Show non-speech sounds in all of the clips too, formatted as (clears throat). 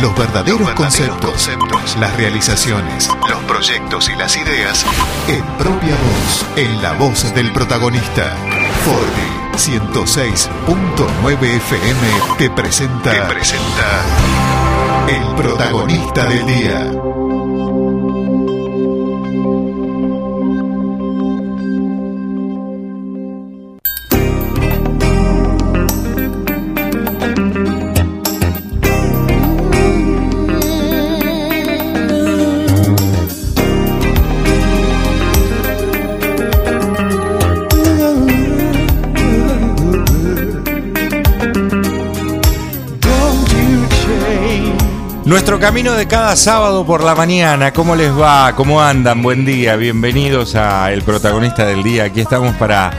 Los verdaderos, conceptos, las realizaciones, los proyectos y las ideas en propia voz, en la voz del protagonista. Forti 106.9 FM te presenta, te presenta el protagonista del día. Nuestro camino de cada sábado por la mañana, ¿cómo les va? ¿Cómo andan? Buen día, bienvenidos a El Protagonista del Día. Aquí estamos para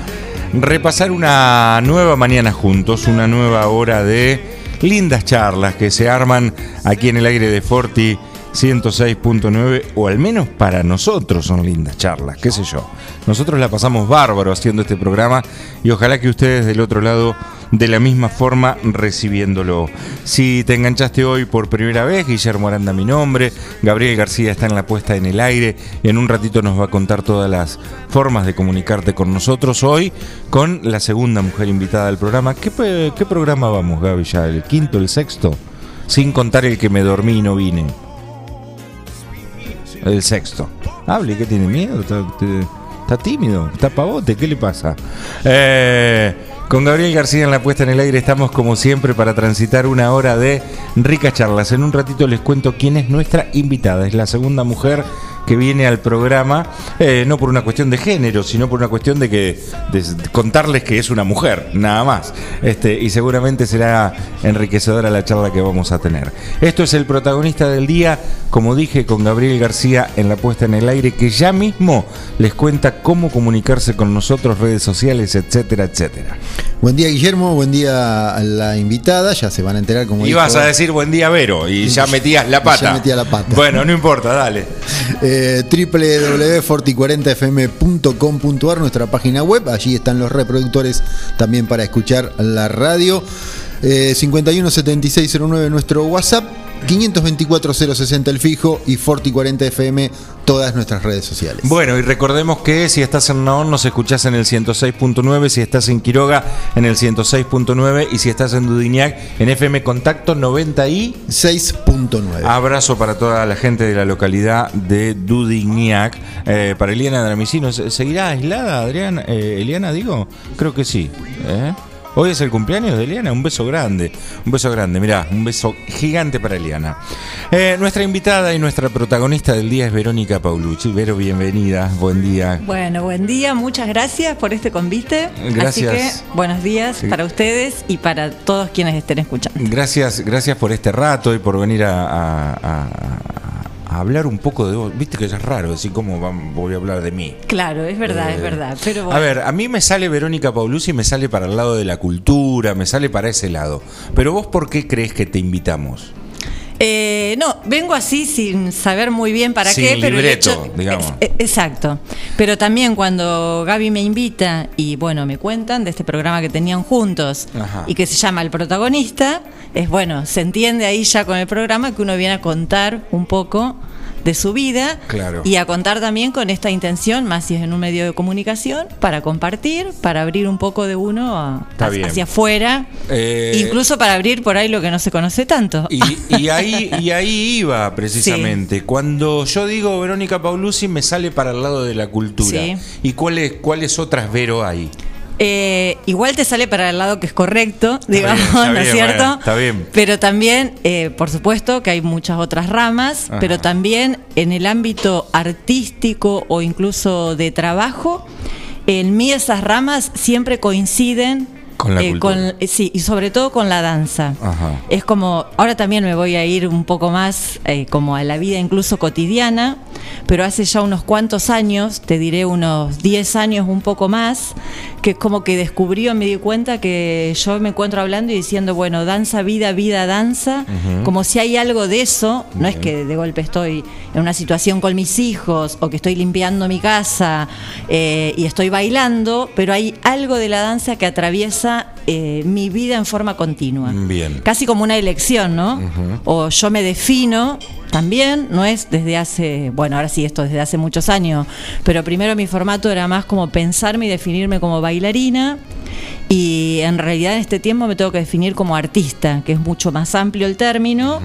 repasar una nueva mañana juntos, una nueva hora de lindas charlas que se arman aquí en el aire de Forti 106.9, o al menos para nosotros son lindas charlas, qué sé yo. Nosotros la pasamos bárbaro haciendo este programa y ojalá que ustedes del otro lado de la misma forma recibiéndolo. Si te enganchaste hoy por primera vez, Guillermo Aranda mi nombre, Gabriel García está en la puesta en el aire y en un ratito nos va a contar todas las formas de comunicarte con nosotros hoy con la segunda mujer invitada del programa. ¿Qué, qué programa vamos, Gaby? ¿Ya el quinto, el sexto? Sin contar el que me dormí y no vine. El sexto. Hable, ¿qué tiene miedo? ¿Está, está tímido? ¿Está pavote? ¿Qué le pasa? Eh, con Gabriel García en la puesta en el aire estamos como siempre para transitar una hora de ricas charlas. En un ratito les cuento quién es nuestra invitada. Es la segunda mujer que viene al programa, eh, no por una cuestión de género, sino por una cuestión de que contarles que es una mujer, nada más. Este, y seguramente será enriquecedora la charla que vamos a tener. Esto es el protagonista del día, como dije, con Gabriel García en la puesta en el aire, que ya mismo les cuenta cómo comunicarse con nosotros, redes sociales, etcétera, etcétera. Buen día, Guillermo. Buen día a la invitada. Ya se van a enterar como Ibas a decir buen día, Vero, y (laughs) ya metías la pata. Ya metía la pata. Bueno, no importa, dale. (laughs) Eh, www.forti40fm.com.ar, nuestra página web. Allí están los reproductores también para escuchar la radio. Eh, 517609 nuestro WhatsApp. 524-060 el fijo y Forti40 FM todas nuestras redes sociales. Bueno, y recordemos que si estás en Naón nos escuchás en el 106.9, si estás en Quiroga en el 106.9 y si estás en Dudignac en FM Contacto 96.9. Abrazo para toda la gente de la localidad de Dudignac. Eh, para Eliana Dramicino, ¿seguirá aislada, Adrián? Eh, Eliana, digo? Creo que sí. ¿eh? Hoy es el cumpleaños de Eliana, un beso grande, un beso grande, mirá, un beso gigante para Eliana. Eh, nuestra invitada y nuestra protagonista del día es Verónica Paulucci. Vero, bienvenida, buen día. Bueno, buen día, muchas gracias por este convite. Gracias. Así que buenos días para ustedes y para todos quienes estén escuchando. Gracias, gracias por este rato y por venir a, a, a, a hablar un poco de vos. Viste que es raro decir cómo voy a hablar de mí. Claro, es verdad, Eh, es verdad. Pero bueno. A ver, a mí me sale Verónica Paulucci, me sale para el lado de la cultura, me sale para ese lado. Pero vos, ¿por qué crees que te invitamos? Eh, no, vengo así sin saber muy bien para Sin qué, pero libreto, hecho- digamos. es- exacto. Pero también cuando Gaby me invita y bueno, me cuentan de este programa que tenían juntos Ajá. y que se llama El protagonista, es bueno, se entiende ahí ya con el programa que uno viene a contar un poco de su vida Claro. y a contar también con esta intención, más si es en un medio de comunicación, para compartir, para abrir un poco de uno a- Está bien. hacia afuera, Eh, incluso para abrir por ahí lo que no se conoce tanto. Y, y ahí, y ahí iba (laughs) precisamente. Cuando yo digo Verónica Paulucci, me sale para el lado de la cultura. Sí. ¿Y cuáles, cuáles otras Vero hay? Eh, igual te sale para el lado que es correcto, digamos, bien, está ¿no es cierto? bueno, está bien. Pero también, eh, por supuesto, que hay muchas otras ramas, Ajá. pero también en el ámbito artístico o incluso de trabajo, en mí esas ramas siempre coinciden. Con la eh, con- sí, y sobre todo con la danza. Ajá. Es como, ahora también me voy a ir un poco más eh, como a la vida incluso cotidiana, pero hace ya unos cuantos años, te diré unos 10 años un poco más, que es como que descubrí o me di cuenta que yo me encuentro hablando y diciendo, bueno, danza, vida, vida, danza, como si hay algo de eso, no es que de golpe estoy en una situación con mis hijos o que estoy limpiando mi casa eh, y estoy bailando, pero hay algo de la danza que atraviesa eh, mi vida en forma continua. Bien. Casi como una elección, ¿no? O yo me defino también, no es desde hace, bueno, ahora sí, esto desde hace muchos años, pero primero mi formato era más como pensarme y definirme como bailarina. Y en realidad en este tiempo me tengo que definir como artista, que es mucho más amplio el término,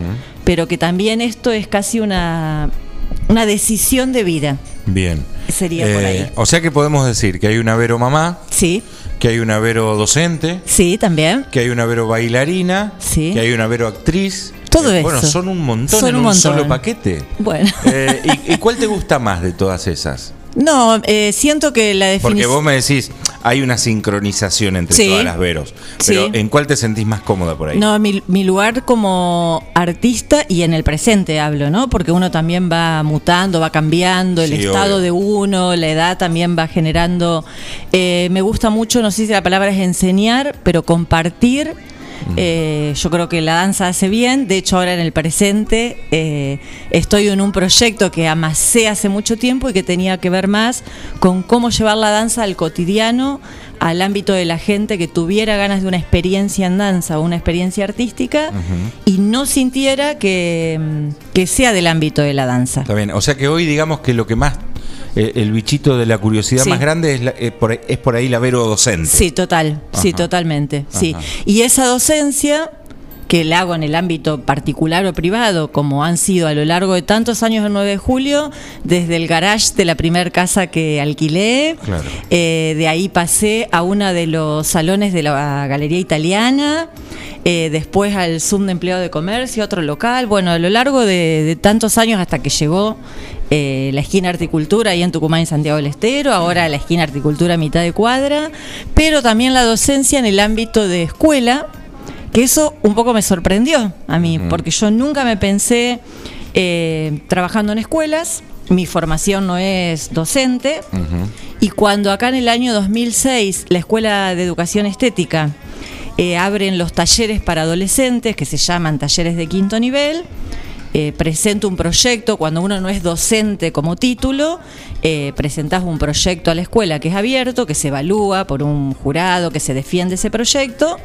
pero que también esto es casi una, una decisión de vida. Bien. Sería por ahí. O sea que podemos decir que hay una Vero mamá, Sí, que hay una Vero docente, sí, también. que hay una Vero bailarina, Sí. que hay una Vero actriz. Todo Eh, Bueno, eso. son un montón Son en un un, montón. solo paquete. Bueno. Eh, ¿y, y cuál te gusta más de todas esas? No, eh, siento que la Porque definición... vos me decís, hay una sincronización entre Sí. todas las Veros. Pero Sí. ¿en cuál te sentís más cómoda por ahí? No, mi, mi lugar como artista y en el presente hablo, ¿no? Porque uno también va mutando, va cambiando, el Sí, estado obvio. de uno, la edad también va generando. eh, me gusta mucho, no sé si la palabra es enseñar, pero compartir. Eh, yo creo que la danza hace bien. De hecho, ahora en el presente eh, estoy en un proyecto que amasé hace mucho tiempo y que tenía que ver más con cómo llevar la danza al cotidiano, al ámbito de la gente que tuviera ganas de una experiencia en danza o una experiencia artística y no sintiera que, que sea del ámbito de la danza. Está bien. O sea que hoy digamos que lo que más, eh, el bichito de la curiosidad Sí. más grande es, la- eh, por, es por ahí la Vero docente. Sí, total, sí, Ajá. totalmente, sí. Y esa docencia que la hago en el ámbito particular o privado, como han sido a lo largo de tantos años del 9 de julio, desde el garage de la primera casa que alquilé, Claro. eh, de ahí pasé a uno de los salones de la Galería Italiana, eh, después al Zoom de Empleado de Comercio, otro local, bueno, a lo largo de, de tantos años hasta que llegó eh, la esquina Articultura ahí en Tucumán y Santiago del Estero, ahora la esquina Articultura mitad de cuadra, pero también la docencia en el ámbito de escuela, que eso un poco me sorprendió a mí, porque yo nunca me pensé eh, trabajando en escuelas, mi formación no es docente, y cuando acá en el año 2006 la Escuela de Educación Estética eh, abren los talleres para adolescentes, que se llaman talleres de quinto nivel, eh, presento un proyecto, cuando uno no es docente como título, eh, presentás un proyecto a la escuela que es abierto, que se evalúa por un jurado, que se defiende ese proyecto,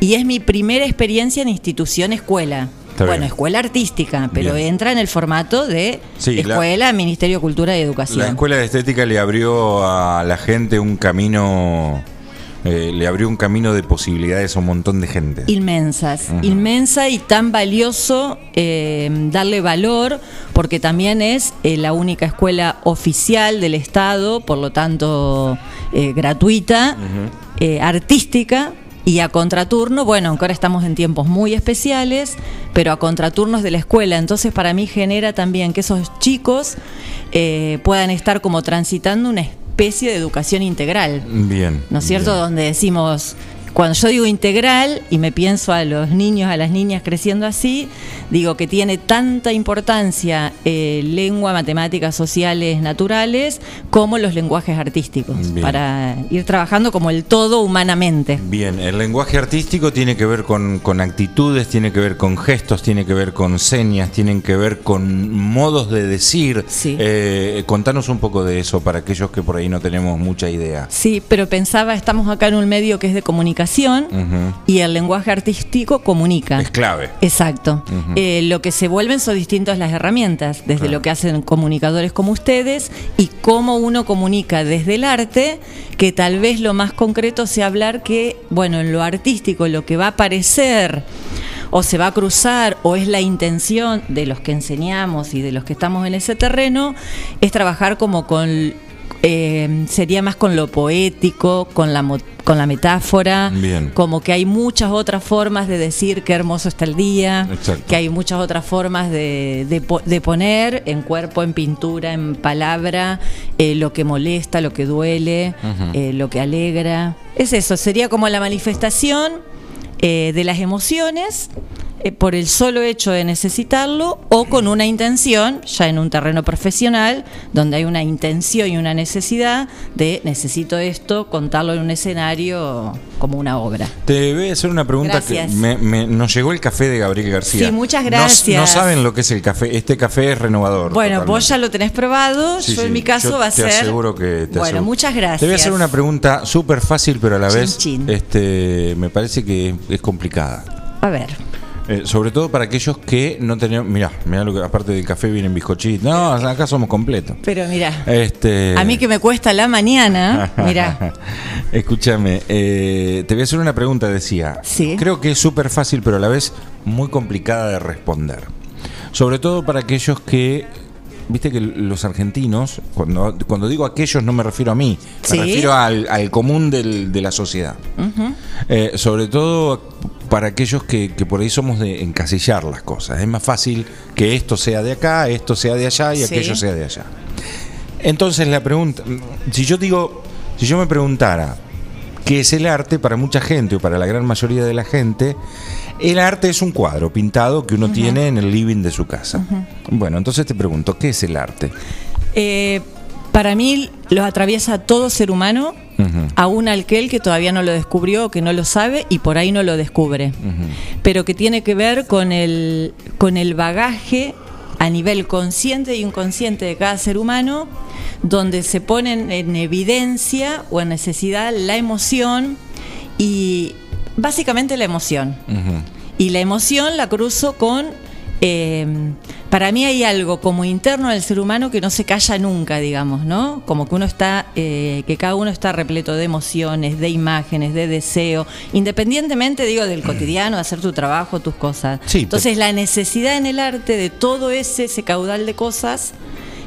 y es mi primera experiencia en institución escuela. Está bueno, bien. escuela artística, pero Bien. entra en el formato de Sí, la- escuela, Ministerio de Cultura y Educación. La escuela de estética le abrió a la gente un camino, eh, le abrió un camino de posibilidades a un montón de gente. Inmensas, inmensa y tan valioso eh, darle valor porque también es eh, la única escuela oficial del Estado, por lo tanto gratuita, artística. Y a contraturno, bueno, aunque ahora estamos en tiempos muy especiales, pero a contraturnos de la escuela. Entonces, para mí genera también que esos chicos eh, puedan estar como transitando una especie de educación integral. Bien. ¿no es cierto? bien. Donde decimos, cuando yo digo integral y me pienso a los niños, a las niñas creciendo así, digo que tiene tanta importancia eh, lengua, matemáticas sociales, naturales, como los lenguajes artísticos, Bien. para ir trabajando como el todo humanamente. Bien, el lenguaje artístico tiene que ver con, con actitudes, tiene que ver con gestos, tiene que ver con señas, tienen que ver con modos de decir. Sí. Eh, contanos un poco de eso para aquellos que por ahí no tenemos mucha idea. Sí, pero pensaba, estamos acá en un medio que es de comunicación Y el lenguaje artístico comunica. Es clave. Exacto. Eh, lo que se vuelven son distintas las herramientas, desde Claro. lo que hacen comunicadores como ustedes y cómo uno comunica desde el arte, que tal vez lo más concreto sea hablar que, bueno, en lo artístico, lo que va a aparecer o se va a cruzar o es la intención de los que enseñamos y de los que estamos en ese terreno, es trabajar como con... eh, sería más con lo poético, con la, con la metáfora, Bien. como que hay muchas otras formas de decir qué hermoso está el día, Exacto. que hay muchas otras formas de, de de poner en cuerpo, en pintura, en palabra, eh, lo que molesta, lo que duele, eh, lo que alegra. Es eso, sería como la manifestación eh, de las emociones eh, por el solo hecho de necesitarlo o con una intención, ya en un terreno profesional, donde hay una intención y una necesidad de necesito esto, contarlo en un escenario como una obra. Te voy a hacer una pregunta Gracias. que me- me- nos llegó el café de Gabriel García. Sí, muchas gracias. No, saben lo que es el café. Este café es renovador. Bueno, totalmente. vos ya lo tenés probado, Sí, yo sí, en mi caso va a te ser... aseguro que te bueno, aseguro. muchas gracias. Te voy a hacer una pregunta súper fácil, pero a la Chin, vez chin. este, me parece que es complicada. A ver. Eh, sobre todo para aquellos que no tenemos. Mirá, mirá lo que aparte del café vienen bizcochitos. No, acá somos completos. Pero mira, Este, a mí que me cuesta la mañana, (laughs) mira, Escúchame, eh, te voy a hacer una pregunta, decía. Sí. Creo que es súper fácil, pero a la vez muy complicada de responder. Sobre todo para aquellos que. Viste que los argentinos, cuando, cuando digo aquellos no me refiero a mí, Sí. me refiero al, al común del- de la sociedad. Eh, sobre todo para aquellos que, que por ahí somos de encasillar las cosas. Es más fácil que esto sea de acá, esto sea de allá y Sí. aquello sea de allá. Entonces la pregunta, si yo digo, si yo me preguntara qué es el arte para mucha gente o para la gran mayoría de la gente, el arte es un cuadro pintado que uno tiene en el living de su casa. Bueno, entonces te pregunto, ¿qué es el arte? Eh, para mí lo atraviesa todo ser humano, aún aquel que todavía no lo descubrió, que no lo sabe y por ahí no lo descubre. Pero que tiene que ver con el, con el bagaje a nivel consciente e inconsciente de cada ser humano, donde se ponen en evidencia o en necesidad la emoción y básicamente la emoción. Y la emoción la cruzo con... eh, para mí hay algo como interno del ser humano que no se calla nunca, digamos, ¿no? Como que uno está, eh, que cada uno está repleto de emociones, de imágenes, de deseo, independientemente, digo, del cotidiano, de hacer tu trabajo, tus cosas. Sí, Entonces, la necesidad en el arte de todo ese, ese caudal de cosas,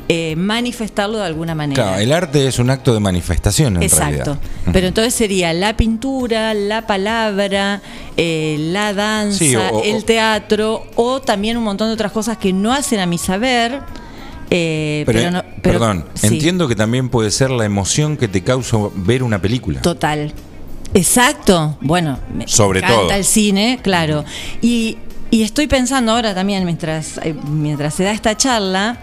eh, manifestarlo de alguna manera. Claro, el arte es un acto de manifestación en Exacto. realidad. Pero entonces sería la pintura, la palabra, eh, la danza, Sí, o- o- el teatro o también un montón de otras cosas que no hacen a mi saber. eh, Pero, pero, no, pero- perdón, sí, entiendo que también puede ser la emoción que te causa ver una película. Total. Exacto. Bueno, me Sobre encanta todo. el cine, claro. Y, y estoy pensando ahora también, mientras, eh, mientras se da esta charla,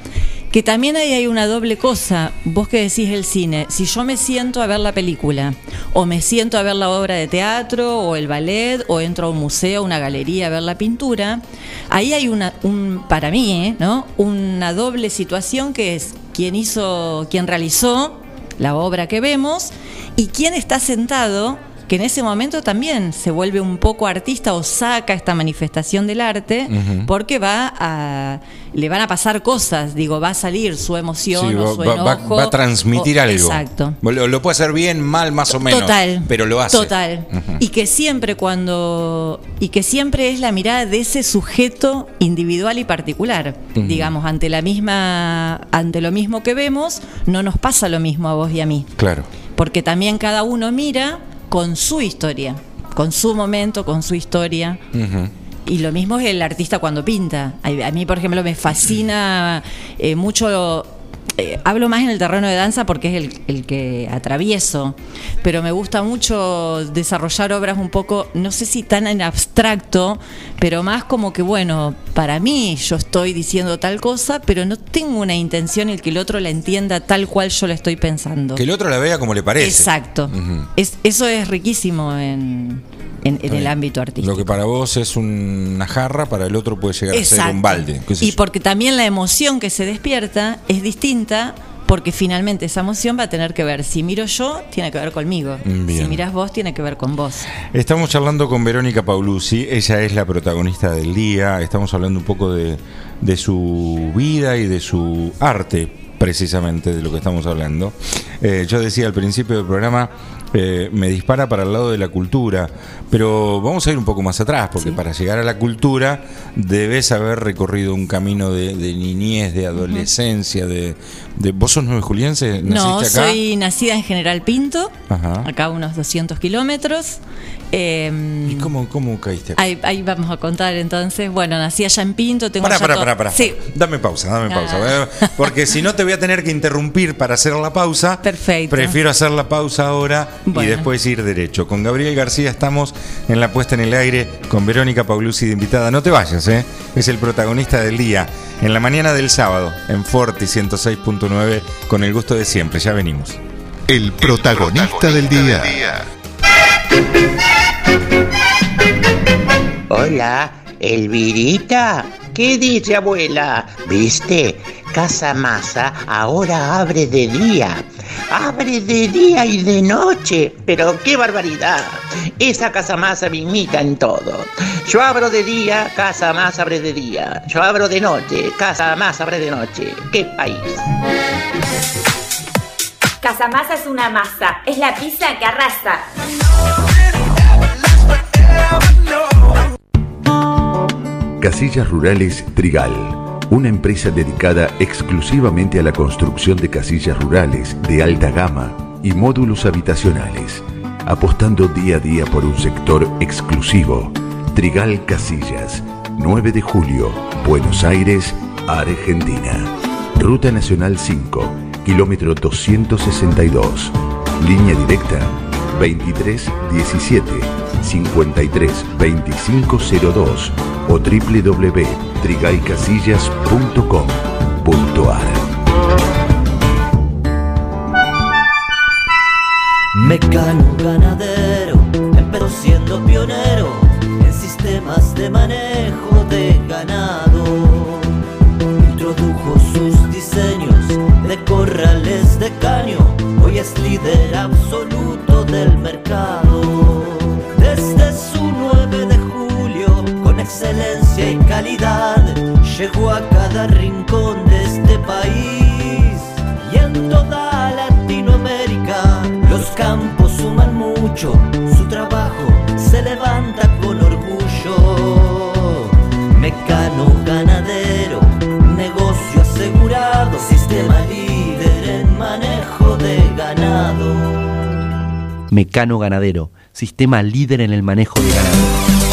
que también ahí hay una doble cosa. Vos que decís el cine, si yo me siento a ver la película, o me siento a ver la obra de teatro, o el ballet, o entro a un museo, una galería a ver la pintura, ahí hay una, un, para mí, ¿eh? ¿no? Una doble situación que es quien hizo, quien realizó la obra que vemos y quién está sentado que en ese momento también se vuelve un poco artista o saca esta manifestación del arte porque va a le van a pasar cosas, digo, va a salir su emoción Sí, o su va- va- enojo. va a transmitir o- algo. Exacto. Lo, lo puede hacer bien, mal, más o menos. Total. Pero lo hace. Total. Y que siempre cuando. Y que siempre es la mirada de ese sujeto individual y particular. Digamos, ante la misma. Ante lo mismo que vemos, no nos pasa lo mismo a vos y a mí. Claro. Porque también cada uno mira con su historia, con su momento, con su historia. Y lo mismo es el artista cuando pinta. A a mí, por ejemplo, me fascina eh, mucho. Eh, hablo más en el terreno de danza porque es el, el que atravieso, pero me gusta mucho desarrollar obras un poco, no sé si tan en abstracto, pero más como que, bueno, para mí yo estoy diciendo tal cosa, pero no tengo una intención el que el otro la entienda tal cual yo la estoy pensando. Que el otro la vea como le parece. Exacto. Es, eso es riquísimo en, en- en el ámbito artístico. Lo que para vos es una jarra, para el otro puede llegar a ser un balde. Y yo. porque también la emoción que se despierta es distinta, porque finalmente esa emoción va a tener que ver, si miro yo, tiene que ver conmigo. Bien. Si miras vos, tiene que ver con vos. Estamos charlando con Verónica Paulucci, ella es la protagonista del día, estamos hablando un poco de, de su vida y de su arte, precisamente de lo que estamos hablando. Eh, yo decía al principio del programa, eh, me dispara para el lado de la cultura, pero vamos a ir un poco más atrás, porque Sí. para llegar a la cultura debes haber recorrido un camino de, de niñez, de adolescencia, de, de... ¿Vos sos nueve juliense? No, ¿Naciste acá? soy nacida en General Pinto, Ajá. acá unos 200 kilómetros. Eh, ¿Y cómo, cómo caíste acá? ahí, ahí vamos a contar entonces. Bueno, nací allá en Pinto, tengo Pará, pará, pará. Sí, Dame pausa, dame Ah. pausa. ¿eh? Porque si no te voy a tener que interrumpir para hacer la pausa. (laughs) Perfecto. Prefiero hacer la pausa ahora y después ir derecho. Con Gabriel García estamos en la puesta en el aire con Verónica Paulucci de invitada. No te vayas, ¿eh? Es el protagonista del día. En la mañana del sábado, en Forti 106.9, con el gusto de siempre. Ya venimos. El protagonista del día. Hola, Elvirita. ¿Qué dice abuela? ¿Viste? Casa Masa ahora abre de día. Abre de día y de noche. Pero qué barbaridad. Esa Casa Masa me imita en todo. Yo abro de día, Casa Más abre de día. Yo abro de noche, Casa Más abre de noche. ¡Qué país! Casamasa es una masa, es la pizza que arrasa. Casillas Rurales Trigal, una empresa dedicada exclusivamente a la construcción de casillas rurales de alta gama y módulos habitacionales, apostando día a día por un sector exclusivo. Trigal Casillas, 9 de julio, Buenos Aires, Argentina. Ruta Nacional 5, kilómetro 262. Línea directa 23 17 53 2502 o www.trigaycasillas.com.ar Mecano ganadero, empezó siendo pionero en sistemas de manejo de ganado. Introdujo sus diseños de corrales de caño, hoy es líder absoluto del mercado. Calidad, llegó a cada rincón de este país y en toda Latinoamérica. Los campos suman mucho, su trabajo se levanta con orgullo. Mecano ganadero, negocio asegurado, sistema líder en manejo de ganado. Mecano Ganadero, sistema líder en el manejo de ganado.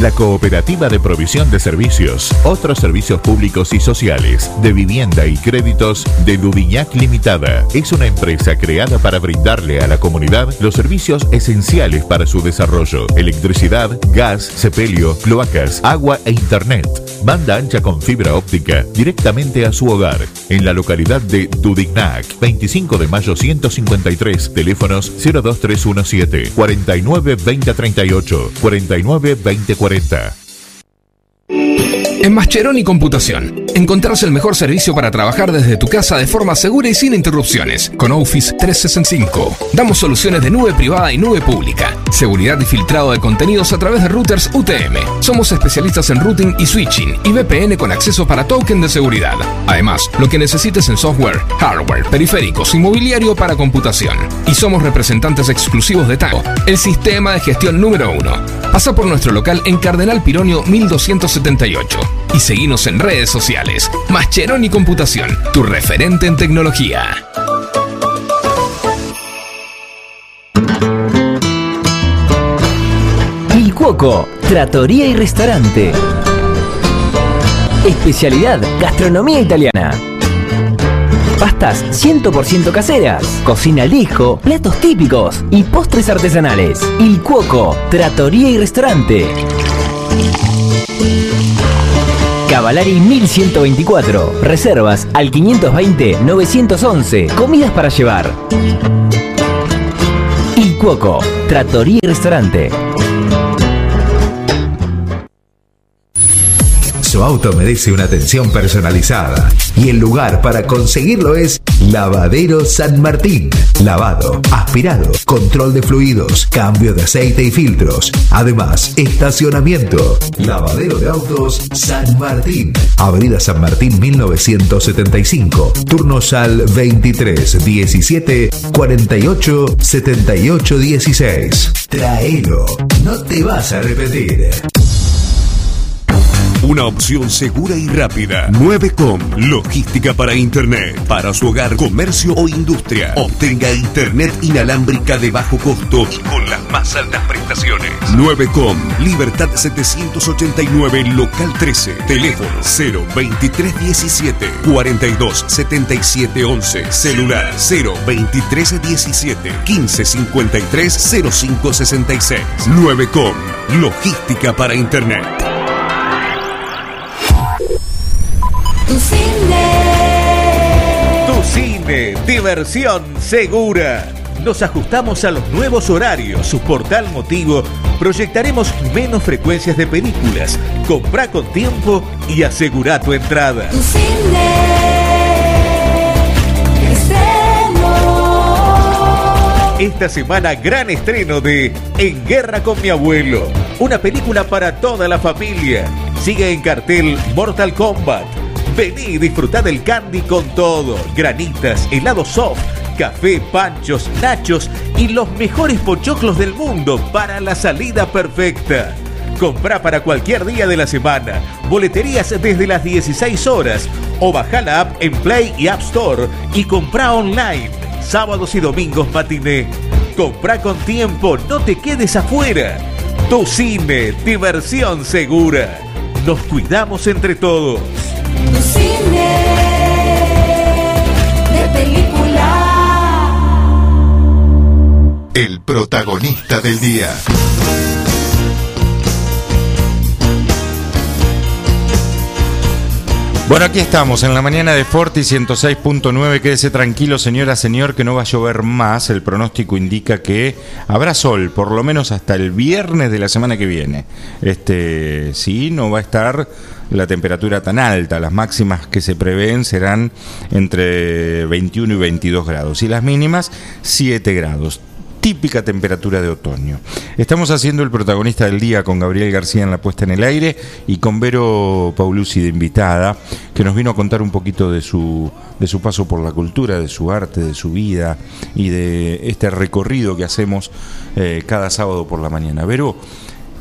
La Cooperativa de Provisión de Servicios, otros servicios públicos y sociales, de vivienda y créditos de Ludiñac Limitada. Es una empresa creada para brindarle a la comunidad los servicios esenciales para su desarrollo. Electricidad, gas, sepelio, cloacas, agua e internet. Banda ancha con fibra óptica directamente a su hogar. En la localidad de Dudignac, 25 de mayo 153, teléfonos 02317 49 2038 49 2040. En Mascheroni Computación, encontrarás el mejor servicio para trabajar desde tu casa de forma segura y sin interrupciones. Con Office 365, damos soluciones de nube privada y nube pública, seguridad y filtrado de contenidos a través de routers UTM. Somos especialistas en routing y switching y VPN con acceso para token de seguridad. Además, lo que necesites en software, hardware, periféricos y mobiliario para computación. Y somos representantes exclusivos de TAO, el sistema de gestión número uno. Pasa por nuestro local en Cardenal Pironio 1278 y seguinos en redes sociales. Mascheroni Computación, tu referente en tecnología. Il Cuoco, Trattoria y Restaurante. Especialidad, gastronomía italiana. Pastas 100% caseras, cocina al platos típicos y postres artesanales. Il Cuoco, Trattoria y Restaurante. Cavalari 1124. Reservas al 520-911. Comidas para llevar. Il Cuoco, Trattoria y Restaurante. Su auto merece una atención personalizada y el lugar para conseguirlo es Lavadero San Martín. Lavado, aspirado, control de fluidos, cambio de aceite y filtros. Además, estacionamiento. Lavadero de autos San Martín. Avenida San Martín 1975. Turnos al 23 17 48 78 16. Traelo, no te vas a repetir. Una opción segura y rápida. 9com, logística para Internet, para su hogar, comercio o industria. Obtenga Internet inalámbrica de bajo costo y con las más altas prestaciones. 9com, Libertad 789, local 13, teléfono 02317 427711, celular 02317 1553 0566. 9com, logística para Internet. Tu cine. Tu cine, diversión segura. Nos ajustamos a los nuevos horarios. Su portal motivo. Proyectaremos menos frecuencias de películas. Comprá con tiempo y asegura tu entrada. Tu cine. Estreno. Esta semana gran estreno de En Guerra con mi abuelo. Una película para toda la familia. Sigue en cartel Mortal Kombat. Vení y disfrutá del candy con todo. Granitas, helado soft, café, panchos, nachos y los mejores pochoclos del mundo para la salida perfecta. Comprá para cualquier día de la semana. Boleterías desde las 16 horas. O baja la app en Play y App Store y comprá online. Sábados y domingos matiné. Comprá con tiempo, no te quedes afuera. Tu cine, diversión segura. Nos cuidamos entre todos. Cine. De película. El protagonista del día. Bueno, aquí estamos en la mañana de Forti 106.9. Quédese tranquilo, señora, señor, que no va a llover más. El pronóstico indica que habrá sol, por lo menos hasta el viernes de la semana que viene. Este, sí, no va a estar la temperatura tan alta. Las máximas que se prevén serán entre 21 y 22 grados y las mínimas 7 grados típica temperatura de otoño. Estamos haciendo el protagonista del día con Gabriel García en la puesta en el aire y con Vero Paulucci de invitada, que nos vino a contar un poquito de su, de su paso por la cultura, de su arte, de su vida y de este recorrido que hacemos eh, cada sábado por la mañana. Vero,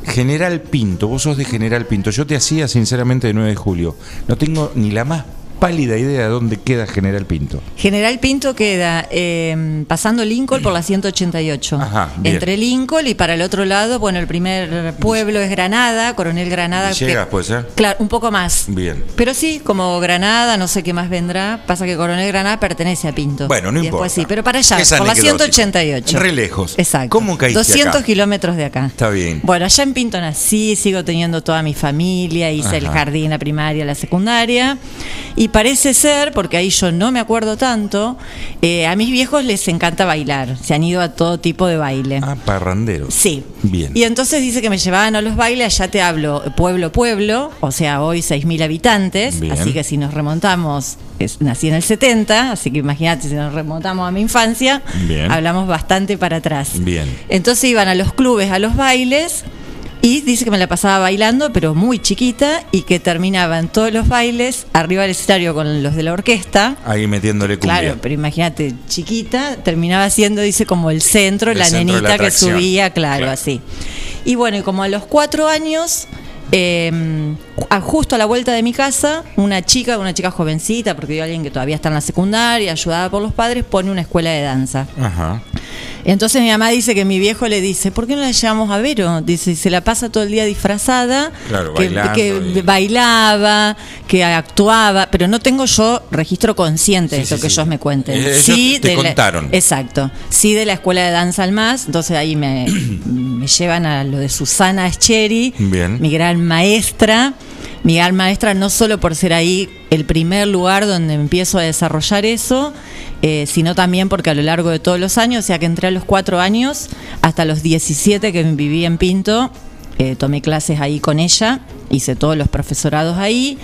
General Pinto, vos sos de General Pinto, yo te hacía sinceramente de 9 de julio, no tengo ni la más pálida idea de dónde queda General Pinto. General Pinto queda eh, pasando Lincoln por la 188. Ajá. Entre Lincoln y para el otro lado, bueno, el primer pueblo es Granada, Coronel Granada. que- ¿Llegas, puede ser? claro, un poco más. Bien. Pero sí, como Granada, no sé qué más vendrá. Pasa que Coronel Granada pertenece a Pinto. Bueno, no Y importa. Después sí, pero para allá, Es por la anecdótico. 188. Re lejos. Exacto. ¿Cómo caíste 200 acá? kilómetros de acá. Está bien. Bueno, allá en Pinto nací, sigo teniendo toda mi familia, hice el jardín, la primaria, la secundaria. Y parece ser, porque ahí yo no me acuerdo tanto, eh, a mis viejos les encanta bailar. Se han ido a todo tipo de baile. Ah, parranderos. Sí. Bien. Y entonces dice que me llevaban a los bailes, allá te hablo pueblo, pueblo, o sea, hoy 6.000 habitantes, Bien. así que si nos remontamos, es- nací en el 70, así que imagínate, si nos remontamos a mi infancia, Bien. hablamos bastante para atrás. Bien. Entonces iban a los clubes, a los bailes, y dice que me la pasaba bailando, pero muy chiquita, y que terminaban todos los bailes arriba del escenario con los de la orquesta. Ahí metiéndole cumbia. Claro, pero imagínate, chiquita, terminaba siendo, dice, como el centro, El la centro nenita la que subía, claro, Claro. así. Y bueno, y como a los cuatro años, eh, a- justo a la vuelta de mi casa, una chica, una chica jovencita, porque hay alguien que todavía está en la secundaria, ayudada por los padres, pone una escuela de danza. Ajá. Entonces mi mamá dice que mi viejo le dice, ¿por qué no la llevamos a Vero? Dice, se la pasa todo el día disfrazada, Claro, que, bailando que y- bailaba, que actuaba, pero no tengo yo registro consciente de Sí, eso sí, que sí. ellos me cuenten. Eh, ellos sí, te de la- contaron. exacto. Sí, de la escuela de danza al más, entonces ahí me, (clears throat) me llevan a lo de Susana Escheri, Bien. mi gran maestra. Mi gran maestra no solo por ser ahí el primer lugar donde empiezo a desarrollar eso, eh, sino también porque a lo largo de todos los años, o sea que entré a los cuatro años, hasta los 17 que viví en Pinto, eh, tomé clases ahí con ella, hice todos los profesorados ahí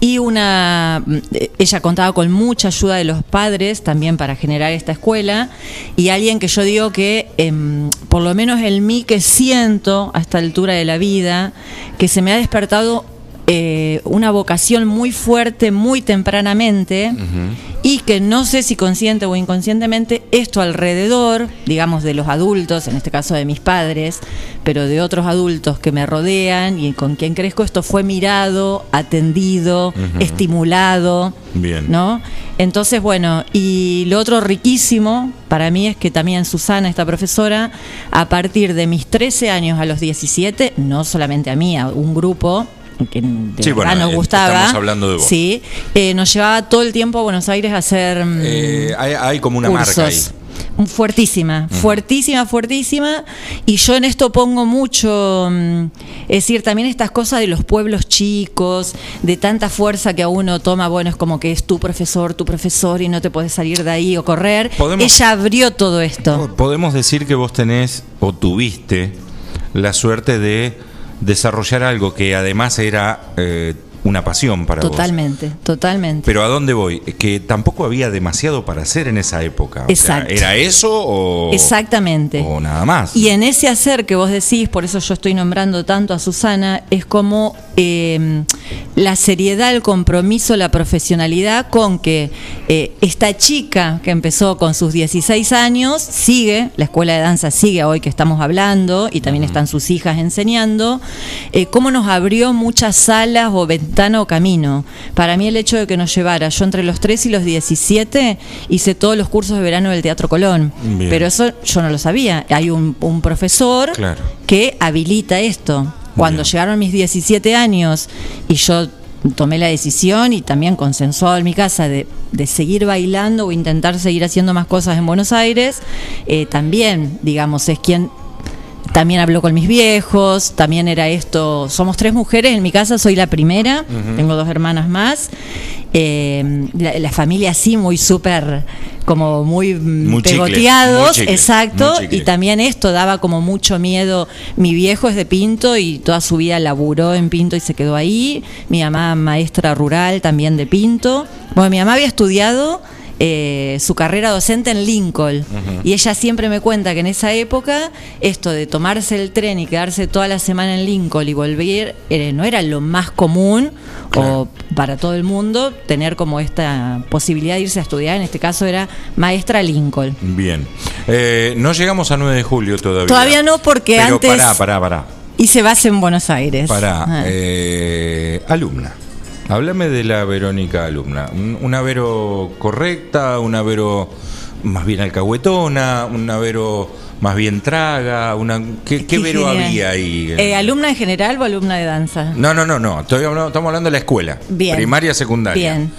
y una eh, ella contaba con mucha ayuda de los padres también para generar esta escuela y alguien que yo digo que em, por lo menos el mí que siento a esta altura de la vida que se me ha despertado eh, una vocación muy fuerte, muy tempranamente, y que no sé si consciente o inconscientemente, esto alrededor, digamos, de los adultos, en este caso de mis padres, pero de otros adultos que me rodean y con quien crezco, esto fue mirado, atendido, estimulado. Bien. ¿no? Entonces, bueno, y lo otro riquísimo para mí es que también Susana, esta profesora, a partir de mis 13 años a los 17, no solamente a mí, a un grupo que de Sí, verdad bueno, nos gustaba. estamos hablando de vos. Sí, eh, nos llevaba todo el tiempo a Buenos Aires a hacer mm, Eh, hay, hay como una marca ahí. Fuertísima, fuertísima, fuertísima. Y yo en esto pongo mucho, mm, es decir, también estas cosas de los pueblos chicos, de tanta fuerza que a uno toma, bueno, es como que es tu profesor, tu profesor y no te puedes salir de ahí o correr. Podemos- Ella abrió todo esto. Podemos decir que vos tenés o tuviste la suerte de desarrollar algo que además era eh, una pasión para vos. Totalmente, totalmente. Pero ¿a dónde voy? Que tampoco había demasiado para hacer en esa época. O sea. ¿Era eso o, Exactamente. o nada más? Y en ese hacer que vos decís, por eso yo estoy nombrando tanto a Susana, es como eh, la seriedad, el compromiso, la profesionalidad con que eh, esta chica que empezó con sus 16 años sigue, la escuela de danza sigue hoy que estamos hablando y también están sus hijas enseñando, eh, cómo nos abrió muchas salas o ventana o camino. Para mí el hecho de que nos llevara, yo entre los 3 y los 17 hice todos los cursos de verano del Teatro Colón, Bien. pero eso yo no lo sabía. Hay un, un profesor Claro. que habilita esto. Cuando llegaron mis 17 años y yo tomé la decisión y también consensuado en mi casa de, de seguir bailando o intentar seguir haciendo más cosas en Buenos Aires, eh, también, digamos, es quien también habló con mis viejos, también era esto, somos tres mujeres, en mi casa soy la primera, tengo dos hermanas más, eh, la, la familia así muy súper, como muy, mm, Muy chicle, pegoteados, muy chicle, exacto, muy y también esto daba como mucho miedo, mi viejo es de Pinto y toda su vida laburó en Pinto y se quedó ahí, mi mamá maestra rural también de Pinto, bueno, mi mamá había estudiado eh, su carrera docente en Lincoln. Y ella siempre me cuenta que en esa época esto de tomarse el tren y quedarse toda la semana en Lincoln y volver eh, no era lo más común o para todo el mundo tener como esta posibilidad de irse a estudiar. En este caso era maestra Lincoln. Bien. Eh, no llegamos a 9 de julio todavía. Todavía no porque Pero antes Pará, pará, pará. hice base en Buenos Aires. Pará. Ah. eh, alumna. Háblame de la Verónica alumna. Un- Una Vero correcta, una Vero más bien alcahuetona, una Vero más bien traga, una ¿qué, qué Vero genial. había ahí? Eh, ¿Alumna en general o alumna de danza? No, no, no, no. Estoy hablando- estamos hablando de la escuela. Bien. Primaria, secundaria. Bien.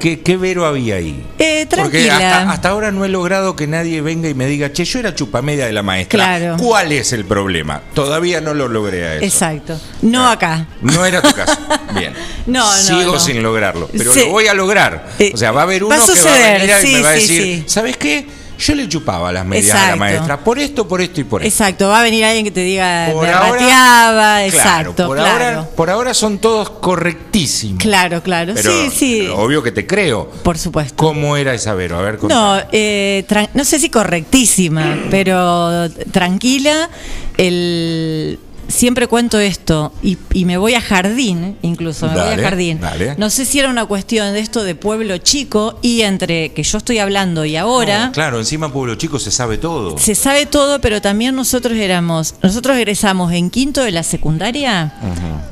¿Qué, qué Vero había ahí? Eh, Porque hasta, hasta ahora no he logrado que nadie venga y me diga, che, yo era chupamedia de la maestra. Claro. ¿Cuál es el problema? Todavía no lo logré a eso. Exacto. No acá. No era tu caso. (laughs) Bien. No, no, Sigo no. sin lograrlo. Pero Sí. lo voy a lograr. Eh, o sea, va a haber uno va a que va a venir y me va a decir, sí. ¿sabes qué? Yo le chupaba las medias a la Exacto. maestra. Por esto, por esto y por esto. Exacto, va a venir alguien que te diga, Por me ahora- rateaba, Claro, exacto, por, claro. Ahora, por ahora son todos correctísimos. Claro, claro, Pero sí, sí. obvio que te creo. Por supuesto. ¿Cómo era esa Vero? A ver, No, eh, no sé si correctísima, pero tranquila. El, siempre cuento esto y, y me voy a jardín, incluso me voy a jardín. dale. No sé si era una cuestión de esto de pueblo chico y entre que yo estoy hablando y ahora. No, claro, encima Pueblo Chico se sabe todo. Se sabe todo, pero también nosotros éramos, nosotros egresamos en quinto de la secundaria,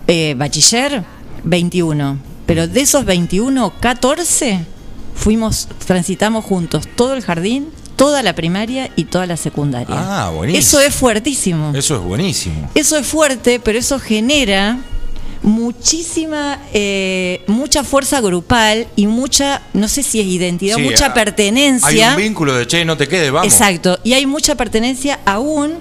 eh, bachiller, 21. Pero de esos 21, 14 fuimos, transitamos juntos todo el jardín, toda la primaria y toda la secundaria. Ah, buenísimo. Eso es fuertísimo. Eso es buenísimo. Eso es fuerte, pero eso genera muchísima, eh, mucha fuerza grupal y mucha, no sé si es identidad, Sí, mucha ah, pertenencia. Hay un vínculo de che, no te quedes, vamos. Exacto, y hay mucha pertenencia aún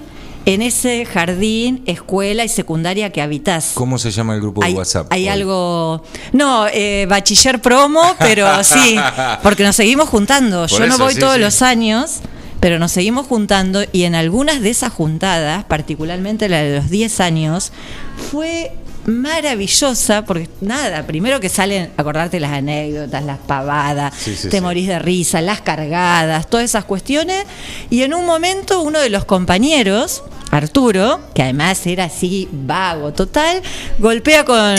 en ese jardín, escuela y secundaria que habitas. ¿Cómo se llama el grupo de Hay, WhatsApp? hay hoy? algo, no, eh, bachiller promo, pero sí, (laughs) porque nos seguimos juntando. Por Yo no voy sí, todos sí. los años, pero nos seguimos juntando y en algunas de esas juntadas, particularmente la de los 10 años, fue maravillosa porque nada, primero que salen acordarte las anécdotas, las pavadas, Sí, sí, te sí. morís de risa, las cargadas, todas esas cuestiones y en un momento uno de los compañeros Arturo, que además era así vago total, golpea con,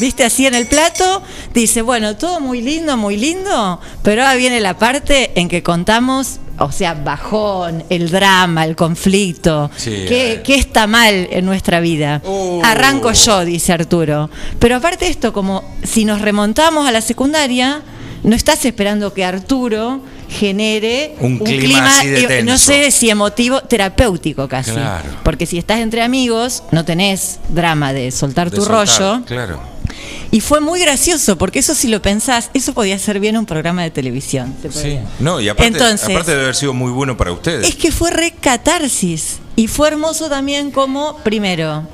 viste, así en el plato, dice, bueno, todo muy lindo, muy lindo, pero ahora viene la parte en que contamos, o sea, bajón, el drama, el conflicto, Sí, qué, eh. qué está mal en nuestra vida. Oh. Arranco yo, dice Arturo. Pero aparte de esto, como si nos remontamos a la secundaria, no estás esperando que Arturo genere Un clima así de eh, no sé si emotivo, terapéutico casi. Claro. Porque si estás entre amigos, no tenés drama de soltar De tu soltar, rollo. Claro. Y fue muy gracioso, porque eso si lo pensás, eso podía ser bien un programa de televisión. se Sí. No, y aparte, Entonces- aparte de haber sido muy bueno para ustedes. Es que fue re catarsis. Y fue hermoso también como, primero,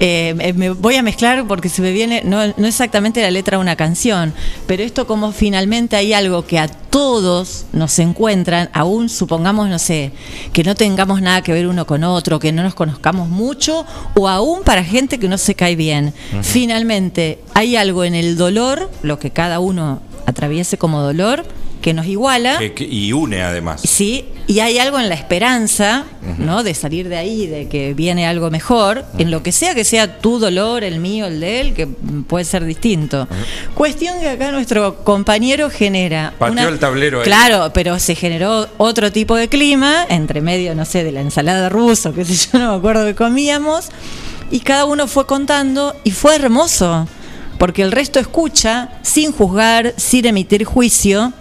eh, me voy a mezclar porque se me viene, no, no exactamente la letra de una canción, pero esto como finalmente hay algo que a todos nos encuentran, aún supongamos, no sé, que no tengamos nada que ver uno con otro, que no nos conozcamos mucho, o aún para gente que no se cae bien. Finalmente, hay algo en el dolor, lo que cada uno atraviese como dolor, que nos iguala. Que- que- y une además. Sí, y hay algo en la esperanza, ¿no? De salir de ahí, de que viene algo mejor, en lo que sea que sea tu dolor, el mío, el de él, que puede ser distinto. Cuestión que acá nuestro compañero genera. Pateó el tablero ahí. Claro, pero se generó otro tipo de clima, entre medio, no sé, de la ensalada rusa, qué sé yo, no me acuerdo que comíamos, y cada uno fue contando, y fue hermoso, porque el resto escucha sin juzgar, sin emitir juicio.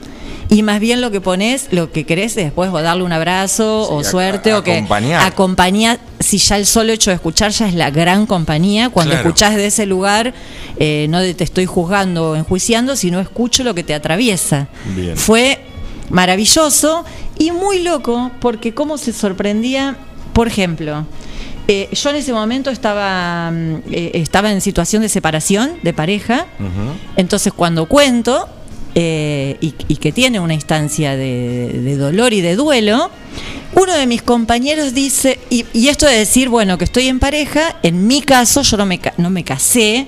Y más bien lo que pones, lo que querés es después o darle un abrazo o a- suerte a- o que acompañar. acompaña, si ya el solo hecho de escuchar ya es la gran compañía, cuando Claro. escuchás de ese lugar, eh, no te estoy juzgando o enjuiciando, sino escucho lo que te atraviesa. Bien. Fue maravilloso y muy loco porque cómo se sorprendía, por ejemplo, eh, yo en ese momento estaba, mm, eh, estaba en situación de separación de pareja, entonces cuando cuento eh, y, y que tiene una instancia de, dolor y de duelo, uno de mis compañeros dice, y, y esto de decir, bueno, que estoy en pareja, en mi caso yo no me, no me casé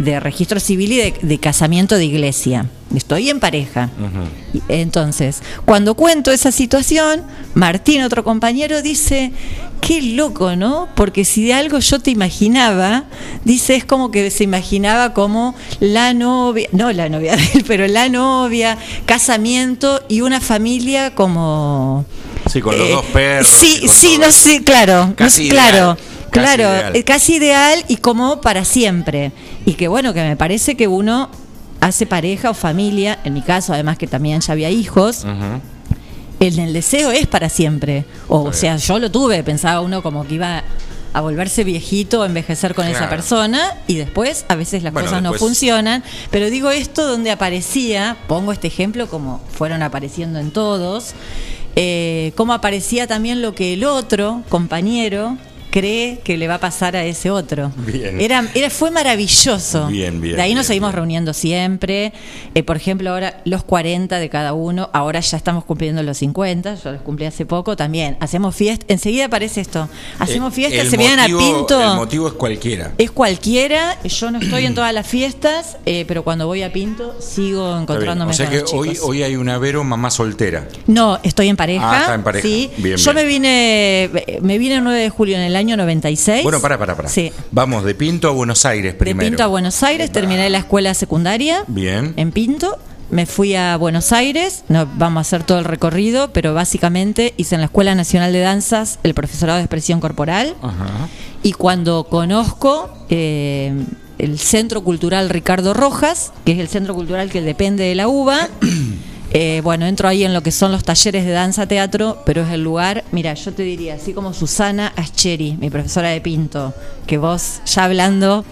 de registro civil y de, de casamiento de iglesia, estoy en pareja. Entonces, cuando cuento esa situación, Martín, otro compañero, dice, qué loco, ¿no? Porque si de algo yo te imaginaba, dice, es como que se imaginaba como la novia, no la novia de él, pero la novia, casamiento y una familia como... Sí, con los eh, dos perros. Sí, sí, no sé, claro, Casi claro. Ideal, casi Claro, ideal. eh, casi ideal y como para siempre. Y que bueno, que me parece que uno hace pareja o familia, en mi caso además que también ya había hijos, el, el deseo es para siempre. O, o sea, yo lo tuve, pensaba uno como que iba a volverse viejito, a envejecer con esa Claro. persona y después a veces las Bueno, cosas no funcionan. Pero digo esto donde aparecía, pongo este ejemplo como fueron apareciendo en todos, eh, cómo aparecía también lo que el otro compañero cree que le va a pasar a ese otro. Bien. Era, era, fue maravilloso. Bien, bien, De ahí nos bien, seguimos reuniendo siempre. Eh, por ejemplo, ahora los 40 de cada uno, ahora ya estamos cumpliendo los 50, yo los cumplí hace poco también. Hacemos fiesta, enseguida aparece esto. Hacemos Eh, fiestas, el se vienen a Pinto. El motivo es cualquiera. Es cualquiera, yo no estoy en todas las fiestas, eh, pero cuando voy a Pinto sigo encontrándome O sea con que los hoy, chicos. hoy hay una Vero mamá soltera. No, estoy en pareja. Ah, está en pareja. Sí. Bien, yo bien. me vine me vine el 9 de julio en el año 96. Bueno, para, para, para. Sí. Vamos de Pinto a Buenos Aires De primero. Pinto a Buenos Aires, terminé la escuela secundaria Bien. en Pinto. Me fui a Buenos Aires, no vamos a hacer todo el recorrido, pero básicamente hice en la Escuela Nacional de Danzas el profesorado de expresión corporal. Ajá. Y cuando conozco eh, el Centro Cultural Ricardo Rojas, que es el centro cultural que depende de la UBA, eh, bueno, entro ahí en lo que son los talleres de danza teatro, pero es el lugar, mira, yo te diría, así como Susana Ascheri, mi profesora de Pinto, que vos ya hablando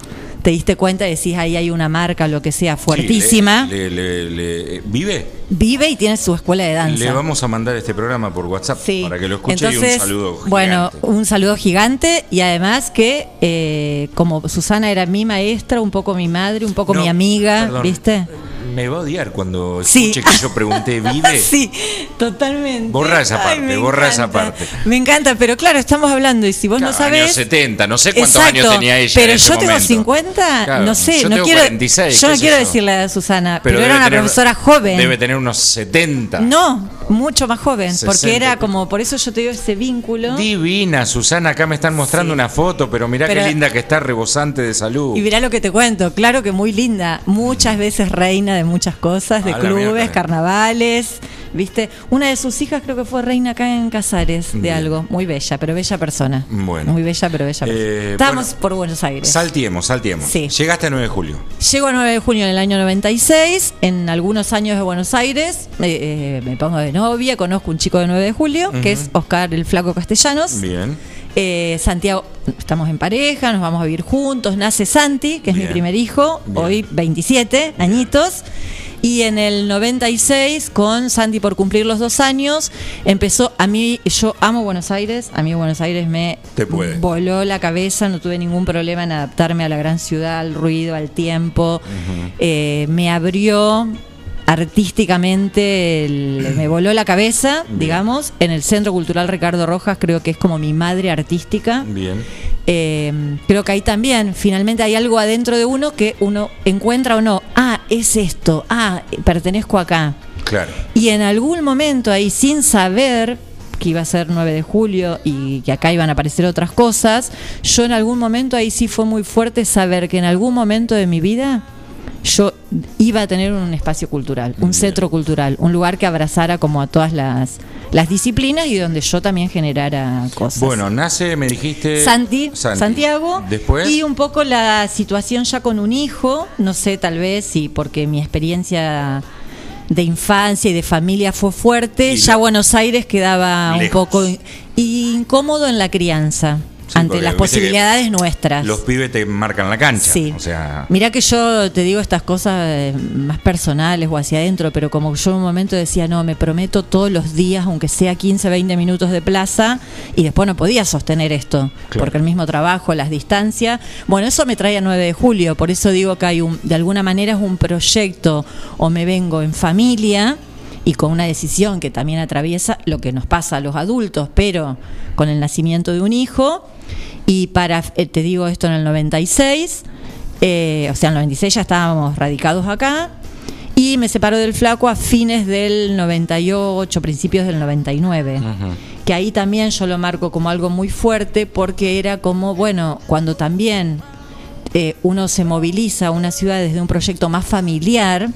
te diste cuenta y decís ahí hay una marca, lo que sea, fuertísima, Sí, le- le- le- ¿Vive? vive y tiene su escuela de danza. Le vamos a mandar este programa por WhatsApp Sí. para que lo escuche Entonces, y un saludo. gigante. Bueno, un saludo gigante y además que eh, como Susana era mi maestra, un poco mi madre, un poco No, mi amiga, perdón. ¿viste? Me va a odiar cuando Sí. escuche que yo pregunté, (laughs) ¿vive? sí, totalmente. Borra esa parte, borra esa parte. Me encanta, pero claro, estamos hablando y si vos no Claro, años sabés. 70, no sé cuántos Exacto, años tenía ella. Pero en ese yo tengo momento. 50, Claro, no sé, yo no tengo quiero. 46, yo no quiero yo. decirle a Susana, pero, debe era una tener- profesora joven. Debe tener unos 70. No, mucho más joven, 60 porque era como, por eso yo te digo ese vínculo. Divina, Susana, acá me están mostrando una foto, pero mirá Pero- qué linda que está, rebosante de salud. Y mirá lo que te cuento, claro que muy linda, muchas veces reina de muchas cosas, de A la clubes, carnavales, ¿viste? Una de sus hijas creo que fue reina acá en Casares de Bien. algo, muy bella, pero bella persona. Bueno. Muy bella, pero bella persona. Eh, Estábamos bueno, por Buenos Aires. Saltiemos, saltiemos. Sí. Llegaste a 9 de julio. Llego a 9 de junio del año 96, en algunos años de Buenos Aires, eh, eh, me pongo de novia, conozco un chico de 9 de julio, que es Oscar el Flaco Castellanos. Bien. Eh, Santiago, estamos en pareja, nos vamos a vivir juntos, nace Santi, que es mi primer hijo, Bien. hoy 27 añitos. Y en el 96, con Santi por cumplir los dos años, empezó, a mí, yo amo Buenos Aires, a mí Buenos Aires me Te puede. voló la cabeza, no tuve ningún problema en adaptarme a la gran ciudad, al ruido, al tiempo. Eh, me abrió artísticamente, el- me voló la cabeza, digamos, en el Centro Cultural Ricardo Rojas, creo que es como mi madre artística. Bien. Eh, creo que ahí también, finalmente hay algo adentro de uno que uno encuentra o no, ah, es esto, ah, pertenezco acá. Claro. Y en algún momento ahí, sin saber que iba a ser 9 de julio y que acá iban a aparecer otras cosas, yo en algún momento ahí sí fue muy fuerte saber que en algún momento de mi vida yo iba a tener un espacio cultural, un centro cultural, un lugar que abrazara como a todas las, las disciplinas y donde yo también generara cosas. Bueno, nace, me dijiste. Santi, Santi. Santiago. Después. Y un poco la situación ya con un hijo, no sé, tal vez, sí, porque mi experiencia de infancia y de familia fue fuerte, Y ya Buenos Aires quedaba un poco in- incómodo en la crianza, Sí, ante las posibilidades nuestras. Los pibes te marcan la cancha. Sí. O sea. Mirá que yo te digo estas cosas eh, más personales o hacia adentro, pero como yo en un momento decía, no, me prometo todos los días, aunque sea 15, 20 minutos de plaza, y después no podía sostener esto, Claro. porque el mismo trabajo, las distancias. Bueno, eso me trae a 9 de julio, por eso digo que hay un, de alguna manera es un proyecto, o me vengo en familia, y con una decisión que también atraviesa lo que nos pasa a los adultos, pero con el nacimiento de un hijo. Y para, eh, te digo esto en el 96, eh, o sea, en el 96 ya estábamos radicados acá. Y me separo del flaco a fines del 98, principios del 99. Que ahí también yo lo marco como algo muy fuerte porque era como, bueno, cuando también eh, uno se moviliza a una ciudad desde un proyecto más familiar,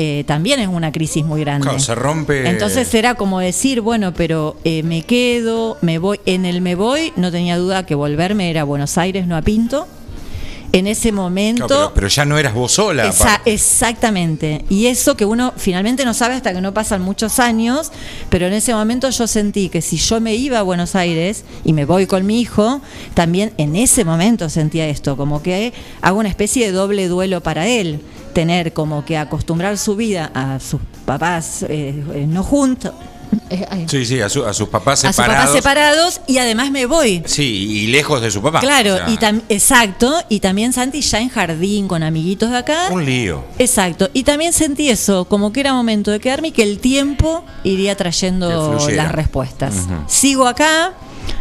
eh, también es una crisis muy grande. Claro, se rompe. Entonces era como decir, bueno, pero eh, me quedo, me voy, en el me voy, no tenía duda que volverme era a Buenos Aires, no a Pinto. En ese momento... Claro, pero, pero ya no eras vos sola. Esa- exactamente. Y eso que uno finalmente no sabe hasta que no pasan muchos años, pero en ese momento yo sentí que si yo me iba a Buenos Aires y me voy con mi hijo, también en ese momento sentía esto, como que hago una especie de doble duelo para él. Tener como que acostumbrar su vida a sus papás eh, eh, no juntos. Sí, sí, a, su- a sus papás a sus separados. papás separados y además me voy. Sí, y lejos de su papá. Claro, O sea, y tam- exacto, y también Santi ya en jardín con amiguitos de acá. Un lío. Exacto, y también sentí eso, como que era momento de quedarme y que el tiempo iría trayendo las respuestas. Sigo acá,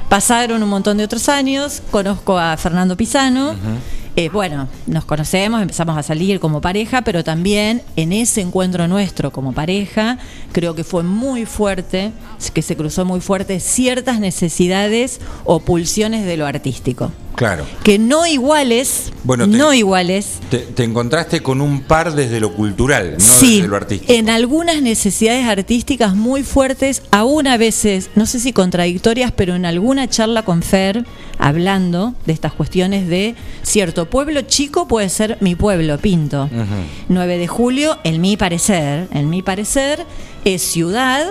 pasaron un montón de otros años, conozco a Fernando Pisano. Eh, bueno, nos conocemos, empezamos a salir como pareja, pero también en ese encuentro nuestro como pareja, creo que fue muy fuerte, que se cruzó muy fuerte ciertas necesidades o pulsiones de lo artístico. Claro. Que no iguales, Bueno, te- no iguales, Te, te encontraste con un par desde lo cultural, no sí, desde lo artístico. en algunas necesidades artísticas muy fuertes, aún a veces, no sé si contradictorias, pero en alguna charla con Fer, hablando de estas cuestiones de cierto pueblo chico puede ser mi pueblo, Pinto. Ujú. 9 de julio, en mi parecer, en mi parecer, es ciudad,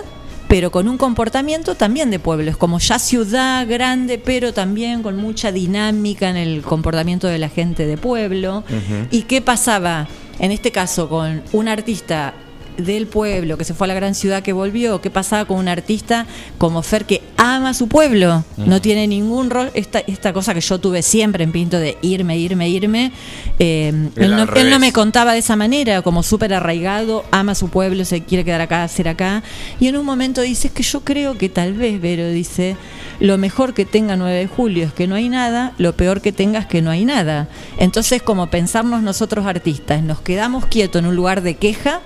pero con un comportamiento también de pueblo. Es como ya ciudad grande, pero también con mucha dinámica en el comportamiento de la gente de pueblo. ¿Y qué pasaba en este caso con un artista del pueblo que se fue a la gran ciudad que volvió, qué pasaba con un artista como Fer que ama su pueblo, no tiene ningún rol, esta, esta cosa que yo tuve siempre en Pinto de irme, irme, irme, eh, Él no, él no me contaba de esa manera, como súper arraigado, ama su pueblo, se quiere quedar acá, hacer acá, y en un momento dice, es que yo creo que tal vez, Vero dice, lo mejor que tenga 9 de julio es que no hay nada, lo peor que tenga es que no hay nada. Entonces, como pensarnos nosotros artistas, nos quedamos quietos en un lugar de queja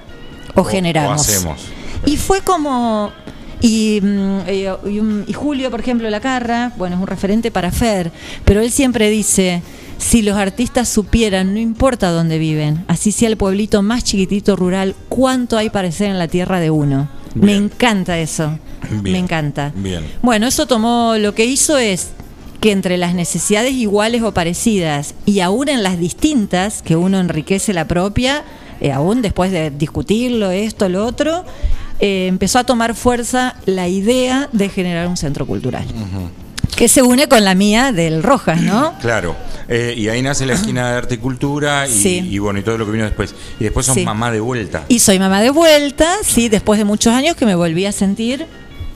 o, generamos. O hacemos. Y fue como. Y, mm, eh, y Julio, por ejemplo, Lacarra, bueno, es un referente para Fer, pero él siempre dice: si los artistas supieran, no importa dónde viven, así sea el pueblito más chiquitito rural, cuánto hay para hacer en la tierra de uno. Me encanta eso. Me encanta. Bien. Bueno, eso tomó, lo que hizo es que entre las necesidades iguales o parecidas y aún en las distintas, que uno enriquece la propia, eh, aún después de discutirlo, esto, lo otro, eh, empezó a tomar fuerza la idea de generar un centro cultural. Que se une con la mía del Rojas, ¿no? (clears throat) Claro. Eh, y ahí nace la esquina de arte y cultura y, Sí. y bueno, y todo lo que vino después. Y después son Sí. mamá de vuelta. Y soy mamá de vuelta, sí, después de muchos años que me volví a sentir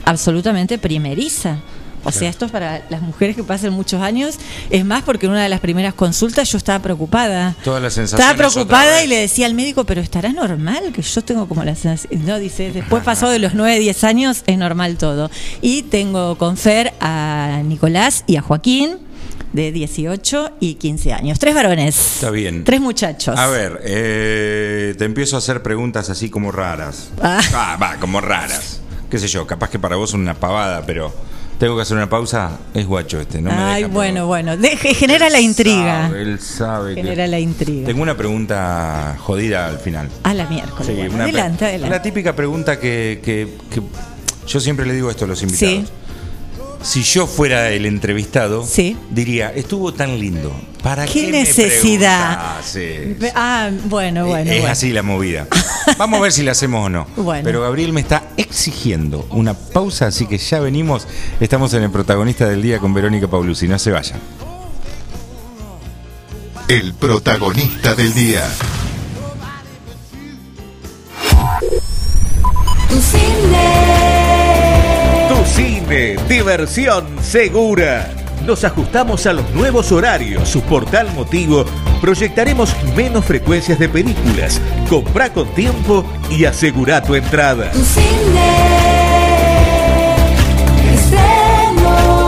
absolutamente primeriza. O sea, esto es para las mujeres que pasan muchos años. Es más, porque en una de las primeras consultas yo estaba preocupada. Todas las Estaba sensaciones. otra preocupada y le decía al médico, pero estará normal que yo tengo como la sensación. No, dice, después pasó de los 9, 10 años, es normal todo. Y tengo con Fer a Nicolás y a Joaquín, de 18 y 15 años. Tres varones. Está bien. Tres muchachos. A ver, eh, te empiezo a hacer preguntas así como raras. Ah. Ah, va, como raras. Qué sé yo, capaz que para vos son una pavada, pero tengo que hacer una pausa. Es guacho este, ¿no? me Ay, deja, bueno, bueno. Genera la intriga. Sabe, él sabe que- Genera la intriga. Tengo una pregunta jodida al final. A la miércoles. Sí, bueno, adelante, adelante. una típica pregunta que, que- que yo siempre le digo esto a los invitados. Sí. Si yo fuera el entrevistado, diría, estuvo tan lindo. ¿Para qué, ¿Qué me necesidad? eso? Ah, bueno, bueno. es bueno. así la movida. (laughs) Vamos a ver si la hacemos o no. Bueno. Pero Gabriel me está exigiendo una pausa, así que ya venimos. Estamos en el protagonista del día con Verónica Paulucci. No se vayan. El protagonista del día. Tu cine. Diversión segura. Nos ajustamos a los nuevos horarios. Su portal motivo. Proyectaremos menos frecuencias de películas. Comprá con tiempo y asegura tu entrada. Tu cine. Estreno.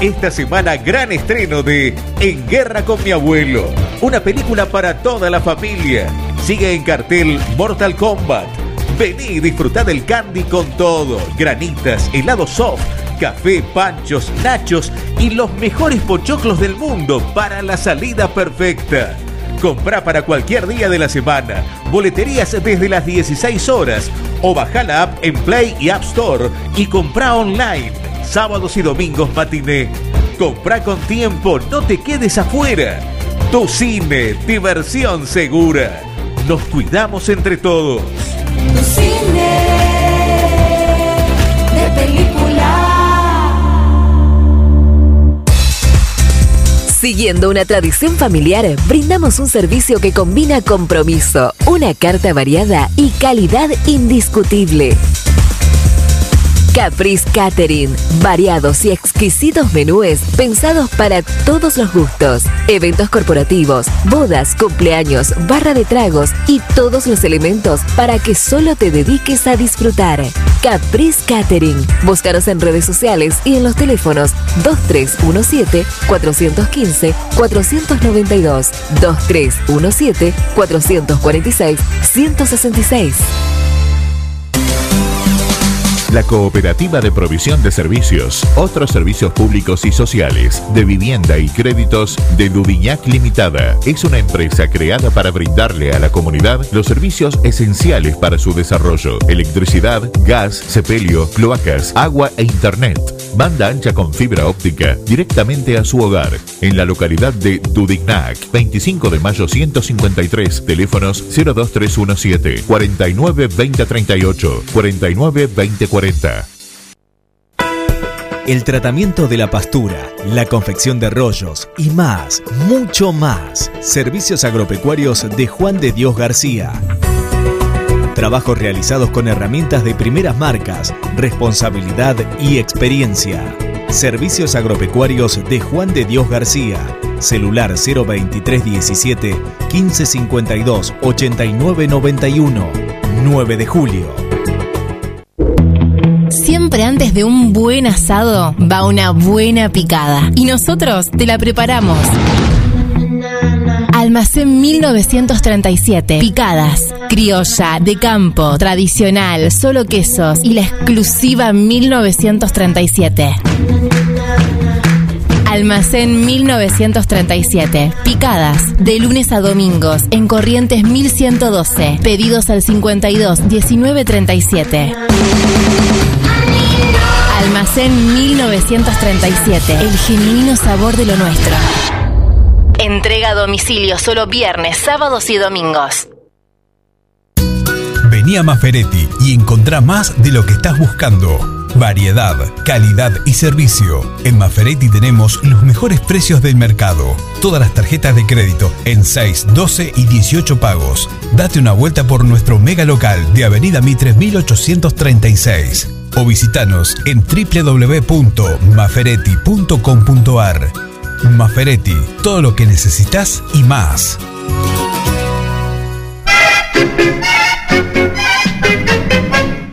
Esta semana gran estreno de En Guerra con mi abuelo, una película para toda la familia. Sigue en cartel Mortal Kombat. Vení y disfrutá del candy con todo, granitas, helado soft, café, panchos, nachos y los mejores pochoclos del mundo para la salida perfecta. Comprá para cualquier día de la semana, boleterías desde las 16 horas o baja la app en Play y App Store y comprá online, sábados y domingos matiné. Comprá con tiempo, no te quedes afuera. Tu cine, diversión segura. Nos cuidamos entre todos. Siguiendo una tradición familiar, brindamos un servicio que combina compromiso, una carta variada y calidad indiscutible. Caprice Catering, variados y exquisitos menúes pensados para todos los gustos. Eventos corporativos, bodas, cumpleaños, barra de tragos y todos los elementos para que solo te dediques a disfrutar. Caprice Catering. Búscanos en redes sociales y en los teléfonos 2317-415-492, 2317-446-166. La Cooperativa de Provisión de Servicios, otros servicios públicos y sociales, de vivienda y créditos de Dudiñac Limitada, es una empresa creada para brindarle a la comunidad los servicios esenciales para su desarrollo: electricidad, gas, sepelio, cloacas, agua e internet. Banda ancha con fibra óptica directamente a su hogar, en la localidad de Dudignac, 25 de mayo 153, teléfonos 02317 49 2038, 49 2040. El tratamiento de la pastura, la confección de rollos y más, mucho más. Servicios agropecuarios de Juan de Dios García. Trabajos realizados con herramientas de primeras marcas, responsabilidad y experiencia. Servicios agropecuarios de Juan de Dios García. Celular 02317 1552 8991. 9 de julio. Siempre antes de un buen asado va una buena picada. Y nosotros te la preparamos. Almacén 1937. Picadas. Criolla, de campo, tradicional, solo quesos y la exclusiva 1937. Almacén 1937. Picadas. De lunes a domingos. En Corrientes 1112. Pedidos al 52 1937. Almacén 1937. El genuino sabor de lo nuestro. Entrega a domicilio solo viernes, sábados y domingos. Vení a Maferetti y encontrá más de lo que estás buscando. Variedad, calidad y servicio. En Maferetti tenemos los mejores precios del mercado. Todas las tarjetas de crédito en 6, 12 y 18 pagos. Date una vuelta por nuestro mega local de Avenida Mitre 1836 o visitanos en www.maferetti.com.ar. Maferetti, todo lo que necesitas y más.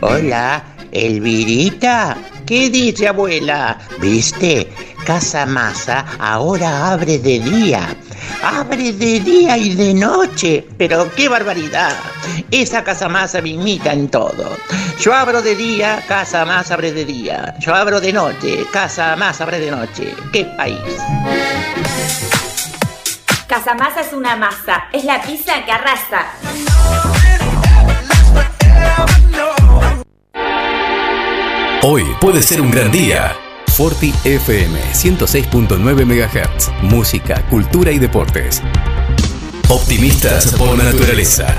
Hola, Elvirita. ¿Qué dice abuela? ¿Viste? Casa Masa ahora abre de día. Abre de día y de noche. Pero qué barbaridad. Esa Casa Masa me imita en todo. Yo abro de día, Casa Masa abre de día. Yo abro de noche, Casa Masa abre de noche. ¡Qué país! Casamasa es una masa, es la pizza que arrasa. Hoy puede ser un gran día. Forti FM 106.9 MHz. Música, cultura y deportes. Optimistas por naturaleza.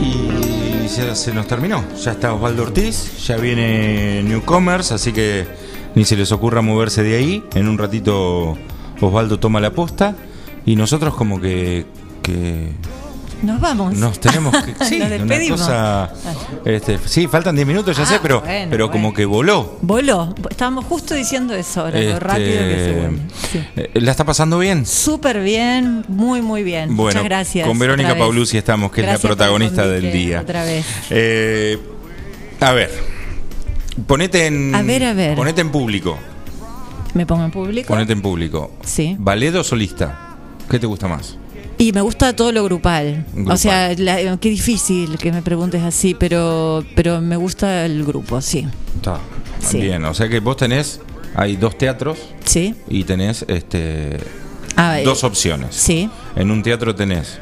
Y ya se nos terminó. Ya está Osvaldo Ortiz, ya viene Newcomers, así que ni se les ocurra moverse de ahí. En un ratito Osvaldo toma la posta y nosotros como que Nos vamos. nos tenemos que... (laughs) Sí, Nos una despedimos. cosa... este, sí, faltan 10 minutos, ya Ah, sé, pero, bueno, pero como que voló. Voló. Estábamos justo diciendo eso ahora, lo Este, rápido que se. Sí. eh, ¿La está pasando bien? Súper bien, muy, muy bien. Bueno, Muchas gracias. con Verónica. Paulucci estamos, que es la protagonista el del día. Otra vez. Eh, a ver, ponete en... A ver, a ver. Ponete en público. Me pongo en público. Ponete en público. Sí. ¿Ballet o solista? ¿Qué te gusta más? Y me gusta todo lo grupal. Grupal. O sea, la- qué difícil que me preguntes así, pero, pero me gusta el grupo, sí. Está. Sí. Bien, o sea que vos tenés, hay dos teatros Sí. y tenés este Ah, eh, dos opciones. Sí, En un teatro tenés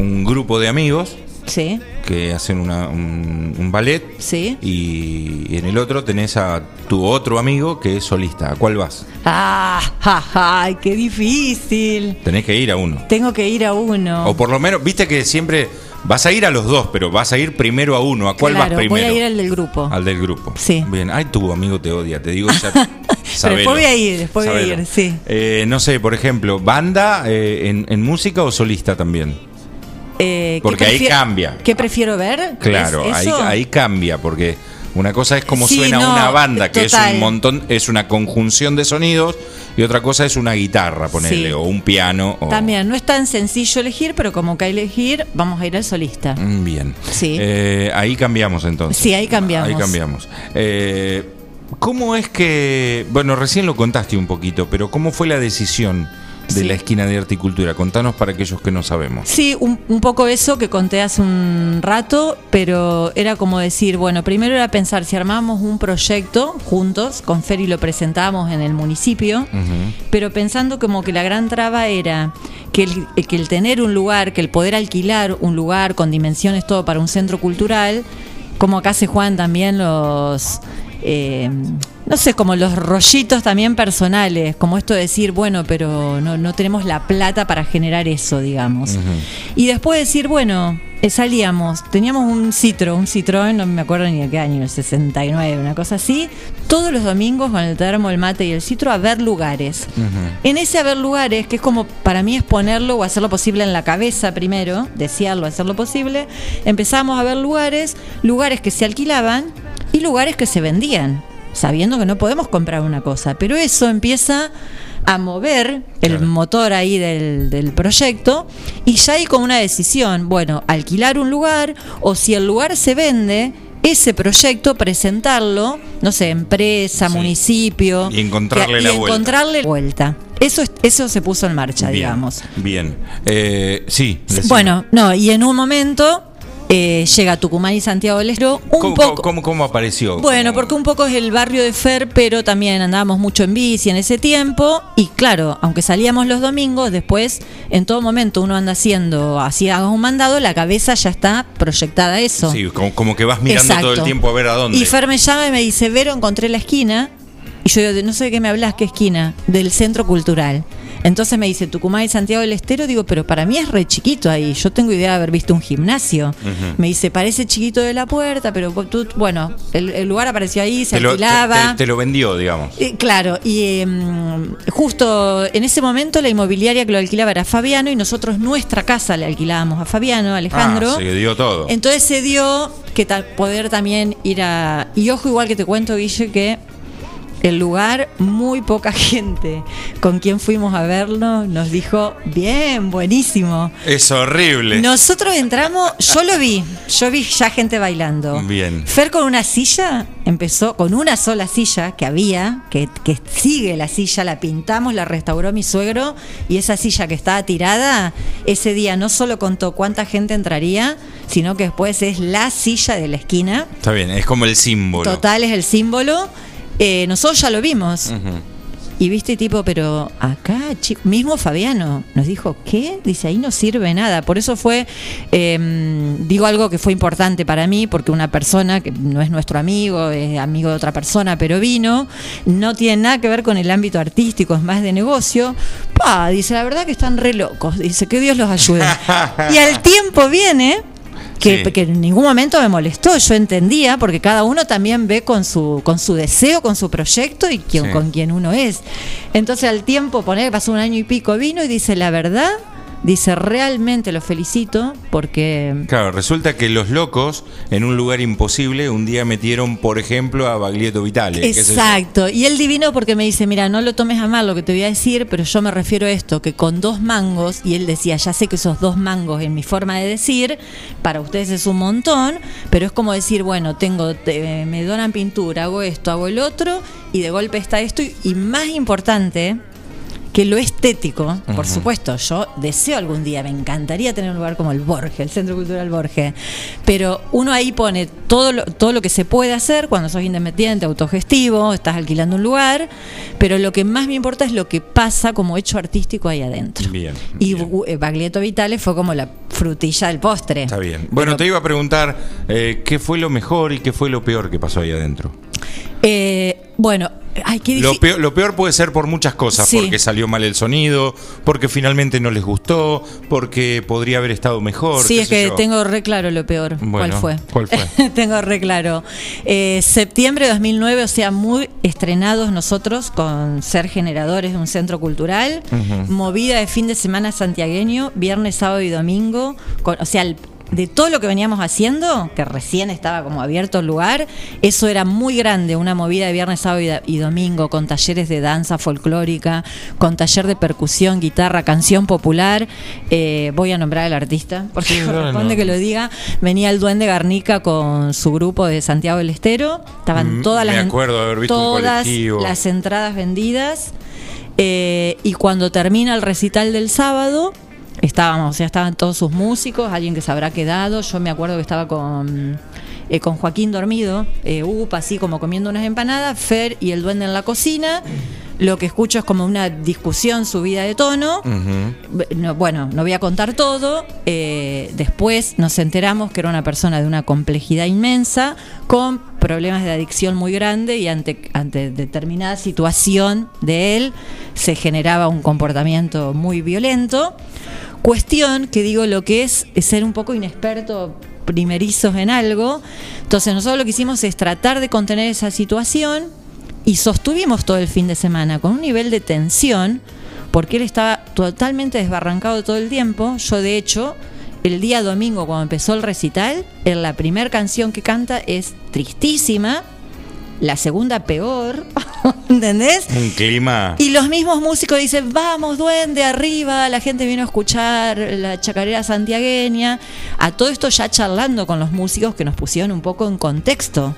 un grupo de amigos sí, que hacen una- un, un ballet sí. y, en el otro tenés a tu otro amigo que es solista. ¿A cuál vas? Ah, ja, ja, qué difícil. Tenés que ir a uno. Tengo que ir a uno. O por lo menos, viste que siempre vas a ir a los dos, pero vas a ir primero a uno. ¿A cuál claro, vas primero? voy a ir al del grupo. Al del grupo. Sí. Bien. Ay, tu amigo te odia, te digo ya. (laughs) Pero después voy a ir, después voy a ir, sí. Eh, no sé, por ejemplo, banda eh, en, en música o solista también. Eh, ¿qué Porque ahí cambia. ¿Qué prefiero ver? Claro, ¿Es ahí, ahí cambia, porque una cosa es como Sí, suena no, una banda, que total. es un montón, es una conjunción de sonidos, y otra cosa es una guitarra, ponerle, Sí. o un piano. O... También, no es tan sencillo elegir, pero como que elegir, vamos a ir al solista. Mm, Bien. Sí. Eh, ahí cambiamos entonces. Sí, ahí cambiamos. Ahí cambiamos. Eh, ¿Cómo es que, bueno, recién lo contaste un poquito, pero cómo fue la decisión de Sí. la esquina de arte y cultura? Contanos para aquellos que no sabemos. Sí, un, un poco eso que conté hace un rato, pero era como decir, bueno, primero era pensar si armábamos un proyecto juntos, con Fer y lo presentamos en el municipio, pero pensando como que la gran traba era que el, que el tener un lugar, que el poder alquilar un lugar con dimensiones todo para un centro cultural, como acá se juegan también los... eh, no sé, como los rollitos también personales, como esto de decir, bueno, pero no, no tenemos la plata para generar eso, digamos. Y después decir, bueno, eh, salíamos, teníamos un Citro, un Citroën, no me acuerdo ni de qué año, el 69, una cosa así, todos los domingos con el termo, el mate y el Citro a ver lugares. En ese haber lugares, que es como para mí es ponerlo o hacerlo posible en la cabeza primero, desearlo, hacerlo posible, empezamos a ver lugares, lugares que se alquilaban y lugares que se vendían, sabiendo que no podemos comprar una cosa, pero eso empieza a mover el motor ahí del, del proyecto y ya hay como una decisión, bueno, alquilar un lugar o si el lugar se vende, ese proyecto presentarlo, no sé, empresa, municipio, Y encontrarle la vuelta. encontrarle vuelta. Eso, es- eso se puso en marcha, digamos. Bien. Eh, sí. decime. Bueno, no, y en un momento eh, llega Tucumán y Santiago del Estero un ¿Cómo, poco. cómo- cómo apareció? Bueno, porque un poco es el barrio de Fer, pero también andábamos mucho en bici en ese tiempo. Y claro, aunque salíamos los domingos, después en todo momento uno anda haciendo, así hagas un mandado, la cabeza ya está proyectada a eso. Sí, como, como que vas mirando todo el tiempo a ver a dónde. Y Fer me llama y me dice, Vero, encontré la esquina. Y yo digo, no sé de qué me hablas, ¿qué esquina? Del centro cultural. Entonces me dice Tucumán y Santiago del Estero. Digo, pero para mí es re chiquito ahí. Yo tengo idea de haber visto un gimnasio. Me dice, parece chiquito de la puerta, pero tú, bueno, el, el lugar apareció ahí, se te, lo, te- alquilaba. te- te lo vendió, digamos. Eh, claro, y em, justo en ese momento la inmobiliaria que lo alquilaba era Fabiano y nosotros nuestra casa le alquilábamos a Fabiano, Alejandro. Ah, se dio todo. Entonces se dio que ta- poder también ir a... Y ojo, igual que te cuento, Guille, que el lugar, muy poca (laughs) gente con quien fuimos a verlo nos dijo, bien, buenísimo. Es horrible. Nosotros entramos, yo lo vi, yo vi ya gente bailando. Bien. Fer con una silla, empezó con una sola silla que había, que, que sigue la silla, la pintamos, la restauró mi suegro y esa silla que estaba tirada, ese día no solo contó cuánta gente entraría, sino que después es la silla de la esquina. Está bien, es como el símbolo. Total es el símbolo. Eh, nosotros ya lo vimos. Y viste tipo, pero acá, chico, mismo Fabiano nos dijo, ¿qué? Dice, ahí no sirve nada. Por eso fue, eh, digo algo que fue importante para mí, porque una persona que no es nuestro amigo, es amigo de otra persona, pero vino, no tiene nada que ver con el ámbito artístico, es más de negocio. Pa, dice, la verdad que están re locos. Dice, que Dios los ayude. (laughs) y al tiempo viene que, Sí. que en ningún momento me molestó, yo entendía, porque cada uno también ve con su, con su deseo, con su proyecto y quien- Sí. con quien uno es. Entonces al tiempo, poner pasó un año y pico, vino y dice, la verdad, dice, realmente lo felicito porque... Claro, resulta que los locos, en un lugar imposible, un día metieron, por ejemplo, a Baglietto Vitale. Exacto. Y él divino porque me dice, mira, no lo tomes a mal lo que te voy a decir, pero yo me refiero a esto, que con dos mangos, y él decía, ya sé que esos dos mangos en mi forma de decir, para ustedes es un montón, pero es como decir, bueno, tengo, te- me donan pintura, hago esto, hago el otro, y de golpe está esto, y, y más importante que lo estético, por supuesto, yo deseo algún día, me encantaría tener un lugar como el Borges, el Centro Cultural Borges, pero uno ahí pone todo lo, todo lo que se puede hacer cuando sos independiente, autogestivo, estás alquilando un lugar, pero lo que más me importa es lo que pasa como hecho artístico ahí adentro. Bien. Y eh, Baglietto Vitale fue como la frutilla del postre. Está bien. Bueno, te iba a preguntar eh, qué fue lo mejor y qué fue lo peor que pasó ahí adentro. Eh, bueno, ay, qué Lo peor, lo peor puede ser por muchas cosas, Sí. porque salió mal el sonido, porque finalmente no les gustó, porque podría haber estado mejor. Sí, es que yo. tengo re claro lo peor. Bueno, ¿Cuál fue? ¿cuál fue? (laughs) tengo re claro. Eh, septiembre de 2009, o sea, muy estrenados nosotros con ser generadores de un centro cultural. Movida de fin de semana santiagueño, viernes, sábado y domingo. con- o sea, el- de todo lo que veníamos haciendo, que recién estaba como abierto el lugar, eso era muy grande, una movida de viernes, sábado y, domingo, con talleres de danza folclórica, con taller de percusión, guitarra, canción popular. Eh, voy a nombrar al artista, porque Sí, (laughs) corresponde no. que lo diga. Venía el Duende Garnica con su grupo de Santiago del Estero. Estaban Mm, todas las acuerdo haber visto todas las entradas vendidas. Eh, y cuando termina el recital del sábado, estábamos, o sea, estaban todos sus músicos, alguien que se habrá quedado. Yo me acuerdo que estaba con, eh, con Joaquín dormido, eh, Upa, así como comiendo unas empanadas, Fer y el duende en la cocina. Lo que escucho es como una discusión subida de tono. No, bueno, no voy a contar todo. Eh, después nos enteramos que era una persona de una complejidad inmensa, con problemas de adicción muy grande y ante, ante determinada situación de él se generaba un comportamiento muy violento. Cuestión que digo lo que es, ser un poco inexperto primerizos en algo. Entonces nosotros lo que hicimos es tratar de contener esa situación y sostuvimos todo el fin de semana con un nivel de tensión porque él estaba totalmente desbarrancado todo el tiempo. Yo de hecho, el día domingo cuando empezó el recital, en la primera canción que canta es tristísima, la segunda peor, (laughs) ¿entendés? Un clima. Y los mismos músicos dicen, vamos, duende, arriba, la gente vino a escuchar la chacarera santiagueña. A todo esto ya charlando con los músicos que nos pusieron un poco en contexto.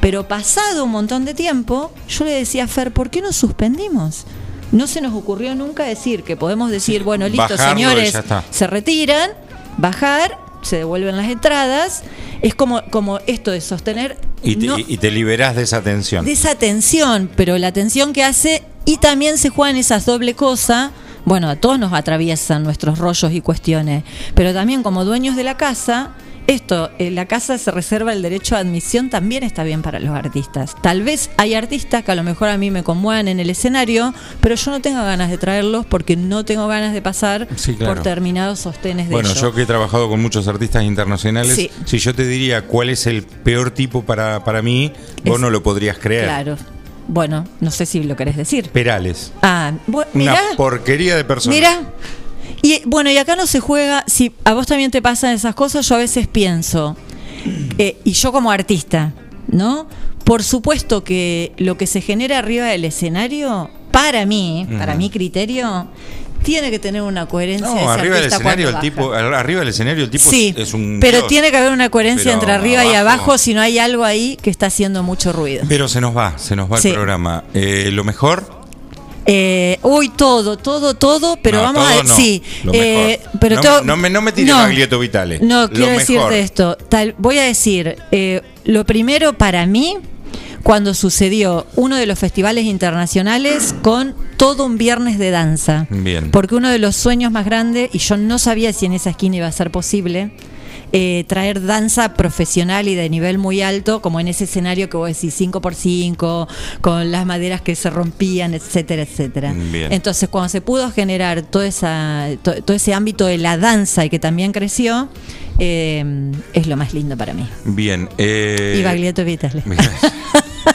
Pero pasado un montón de tiempo, yo le decía a Fer, ¿por qué no suspendimos? No se nos ocurrió nunca decir que podemos decir, bueno, listo, Bajarlo señores, se retiran, bajar, se devuelven las entradas. Es como, como esto de sostener Y te, no- y te liberás de esa tensión. de esa tensión, pero la tensión que hace y también se juegan esas doble cosas. Bueno, a todos nos atraviesan nuestros rollos y cuestiones, pero también como dueños de la casa, esto, eh, la casa se reserva el derecho a admisión, también está bien para los artistas. Tal vez hay artistas que a lo mejor a mí me conmuevan en el escenario, pero yo no tengo ganas de traerlos porque no tengo ganas de pasar Sí, claro. por determinados sostenes de Bueno, yo que he trabajado con muchos artistas internacionales, Sí. si yo te diría cuál es el peor tipo para, para mí, vos Es- no lo podrías creer. Claro. Bueno, no sé si lo querés decir. Perales. Ah, bu- Una mirá. porquería de persona. Mira. Y bueno, y acá no se juega, si a vos también te pasan esas cosas, yo a veces pienso, eh, y yo como artista, ¿no? Por supuesto que lo que se genera arriba del escenario, para mí, para mi criterio, tiene que tener una coherencia. ese No, arriba del escenario el tipo, arriba del escenario el tipo Sí, es un pero dios. tiene que haber una coherencia Pero entre arriba y abajo- abajo si no hay algo ahí que está haciendo mucho ruido. Pero se nos va, se nos va Sí. el programa. Eh, lo mejor, Eh, uy, todo, todo, todo, pero No, vamos todo a no, sí. eh, pero no, todo- no me, no me tires no. Baglietto Vitale. No, quiero decirte esto. Tal, voy a decir, eh, lo primero para mí, cuando sucedió uno de los festivales internacionales con todo un viernes de danza. Bien. Porque uno de los sueños más grandes, y yo no sabía si en esa esquina iba a ser posible, eh, traer danza profesional y de nivel muy alto, como en ese escenario que vos decís 5x5, con las maderas que se rompían, etcétera, etcétera. Bien. Entonces, cuando se pudo generar todo, esa, to- todo ese ámbito de la danza y que también creció, eh, es lo más lindo para mí. Bien. Eh, y Baglietto Vitale.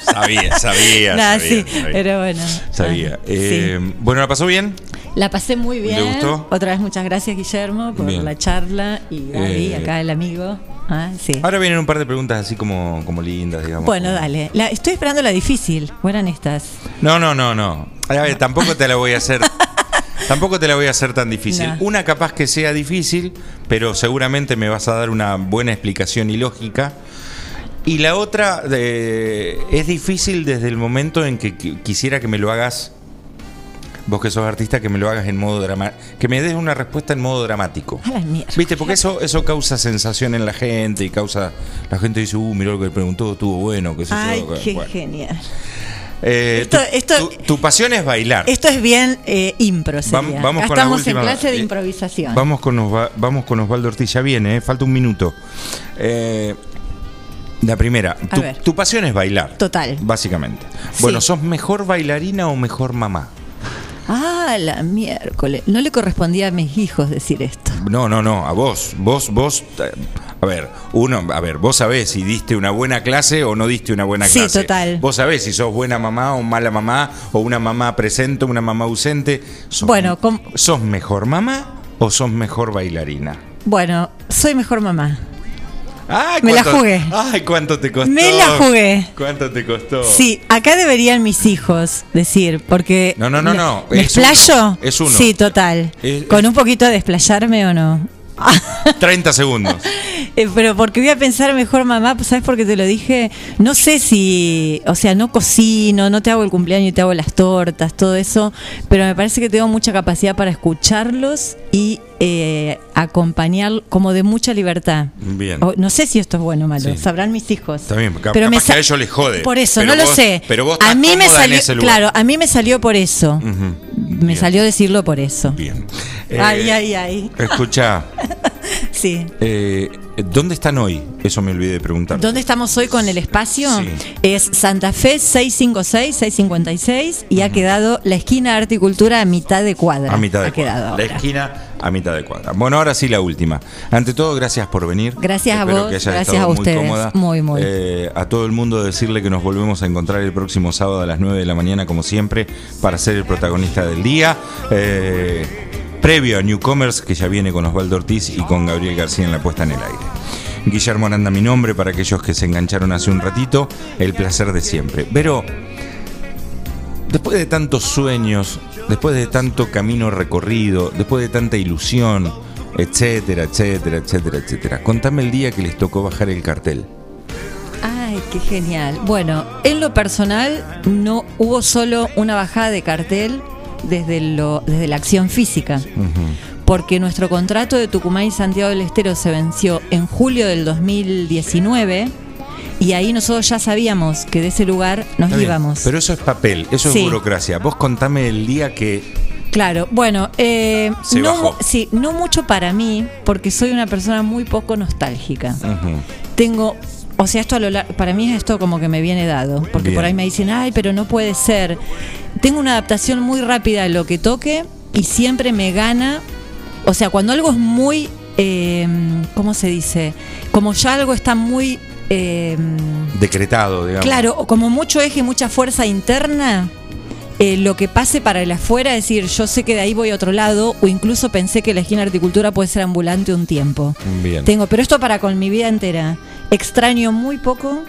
sabía, sabía. (laughs) Sabía, sí, sabía. pero bueno. Sabía. Ah, Eh, Bueno, ¿la pasó bien? La pasé muy bien. ¿Le gustó? Otra vez muchas gracias Guillermo por Bien. la charla y Gaby, Eh, acá el amigo. Ah, sí. Ahora vienen un par de preguntas así como, como lindas, digamos. Bueno, dale. La, estoy esperando la difícil. Buenas estas. No, no, no, no. A ver, tampoco te la voy a hacer. (laughs) Tampoco te la voy a hacer tan difícil. No. Una capaz que sea difícil, pero seguramente me vas a dar una buena explicación y lógica. Y la otra eh, es difícil desde el momento en que qui- quisiera que me lo hagas, vos que sos artista, que me lo hagas en modo dramático, que me des una respuesta en modo dramático. A la mierda. ¿Viste? Porque eso, eso causa sensación en la gente y causa. La gente dice, uh, mirá lo que le preguntó, estuvo bueno, qué sé Ay, yo. qué Bueno. genial. Eh, Esto- tu, esto- tu- tu pasión es bailar. Esto es bien eh, impro, vamos Acá con Estamos última. en clase de Eh, improvisación. Vamos con, Osva- vamos con Osvaldo Ortiz, ya viene, eh, falta un minuto. Eh, la primera, A tu, ver. tu pasión es bailar. Total. Básicamente. Sí. Bueno, ¿sos mejor bailarina o mejor mamá? Ah, la miércoles. No le correspondía a mis hijos decir esto. No, no, no, a vos. Vos, vos. eh, A ver, uno, a ver, vos sabés si diste una buena clase o no diste una buena Sí, clase. total. Vos sabés si sos buena mamá o mala mamá, o una mamá presente o una mamá ausente. ¿Sos, Bueno, ¿sos mejor mamá o sos mejor bailarina? Bueno, soy mejor mamá. Ay, Me la jugué. Ay, cuánto te costó. Me la jugué. ¿Cuánto te costó? Sí, acá deberían mis hijos decir, porque. No, no, no, no, ¿Me es explayo? uno, es uno. Sí, total. Es- ¿Con un poquito de desplayarme o no? (laughs) 30 segundos. (laughs) Eh, pero porque voy a pensar mejor, mamá, pues, ¿sabes por qué te lo dije? No sé si, o sea, no cocino, no te hago el cumpleaños y te hago las tortas, todo eso, pero me parece que tengo mucha capacidad para escucharlos y eh, acompañar como de mucha libertad. Bien. O- no sé si esto es bueno o malo, Sí. sabrán mis hijos. Pero me que a ellos les jode. Por eso, Pero no lo sé. Pero vos a mí me salió, claro, a mí me salió por eso. Me salió decirlo por eso. Bien. Ay, Eh, ay, ay. Escucha, Sí. eh, ¿dónde están hoy? Eso me olvidé de preguntar. ¿Dónde estamos hoy con el espacio? Sí. Es Santa Fe 656, 656 y ha quedado la esquina Arte y Cultura a mitad de cuadra. A mitad de ha quedado cuadra. ahora. La esquina a mitad de cuadra. Bueno, ahora sí la última. Ante todo, gracias por venir. Gracias a vos, que gracias a ustedes. Muy cómoda. Muy, muy. Eh, a todo el mundo decirle que nos volvemos a encontrar el próximo sábado a las 9 de la mañana, como siempre, para ser el protagonista del día. Eh, previo a Newcomers, que ya viene con Osvaldo Ortiz y con Gabriel García en la puesta en el aire. Guillermo Aranda, mi nombre, para aquellos que se engancharon hace un ratito, el placer de siempre. Pero Después de tantos sueños, después de tanto camino recorrido, después de tanta ilusión, etcétera, etcétera, etcétera, etcétera, contame el día que les tocó bajar el cartel. Ay, qué genial. Bueno, en lo personal no hubo solo una bajada de cartel desde, lo, desde la acción física, porque nuestro contrato de Tucumán y Santiago del Estero se venció en julio del 2019 y ahí nosotros ya sabíamos que de ese lugar nos Está bien, íbamos. Pero eso es papel, eso Sí. es burocracia. Vos contame el día que Claro, bueno, eh, Se no, bajó. sí, no mucho para mí, porque soy una persona muy poco nostálgica. Tengo, o sea, esto a lo lar- para mí esto como que me viene dado, porque Bien. por ahí me dicen, ay, pero no puede ser. Tengo una adaptación muy rápida a lo que toque y siempre me gana, o sea, cuando algo es muy, eh, ¿cómo se dice? Como ya algo está muy, eh, decretado, digamos. claro, o como mucho eje, mucha fuerza interna. eh, lo que pase para el afuera, es decir, yo sé que de ahí voy a otro lado, o incluso pensé que la esquina de horticultura puede ser ambulante un tiempo. Bien. Tengo, pero esto para con mi vida entera. Extraño muy poco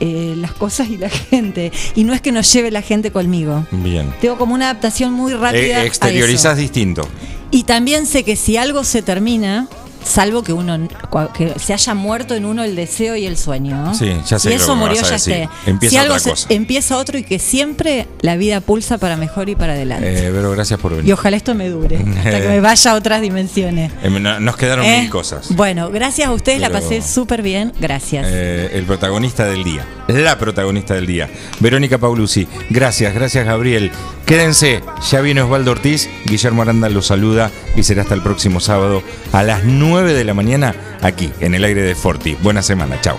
eh, las cosas y la (laughs) gente. Y no es que nos lleve la gente conmigo. Bien. Tengo como una adaptación muy rápida. Eh, a exteriorizás eso. distinto. Y también sé que si algo se termina, salvo que uno que se haya muerto en uno el deseo y el sueño. ¿no? Sí, ya sé lo eso murió, ya esté. Empieza si algo otra se- empieza otro y que siempre la vida pulsa para mejor y para adelante. Eh, pero gracias por y venir. ojalá esto me dure, hasta que me (laughs) vaya a otras dimensiones. Eh, no- nos quedaron ¿Eh? mil cosas. Bueno, gracias a ustedes, la pasé súper bien. Gracias. Eh, el protagonista del día, la protagonista del día, Verónica Paulucci. Gracias, gracias Gabriel. Quédense, ya viene Osvaldo Ortiz, Guillermo Aranda los saluda y será hasta el próximo sábado a las 9 de la mañana aquí en el aire de Forti. Buena semana, chao.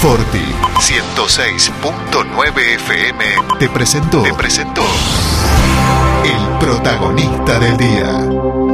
Forti 106.9 FM te presentó, te presentó el protagonista del día.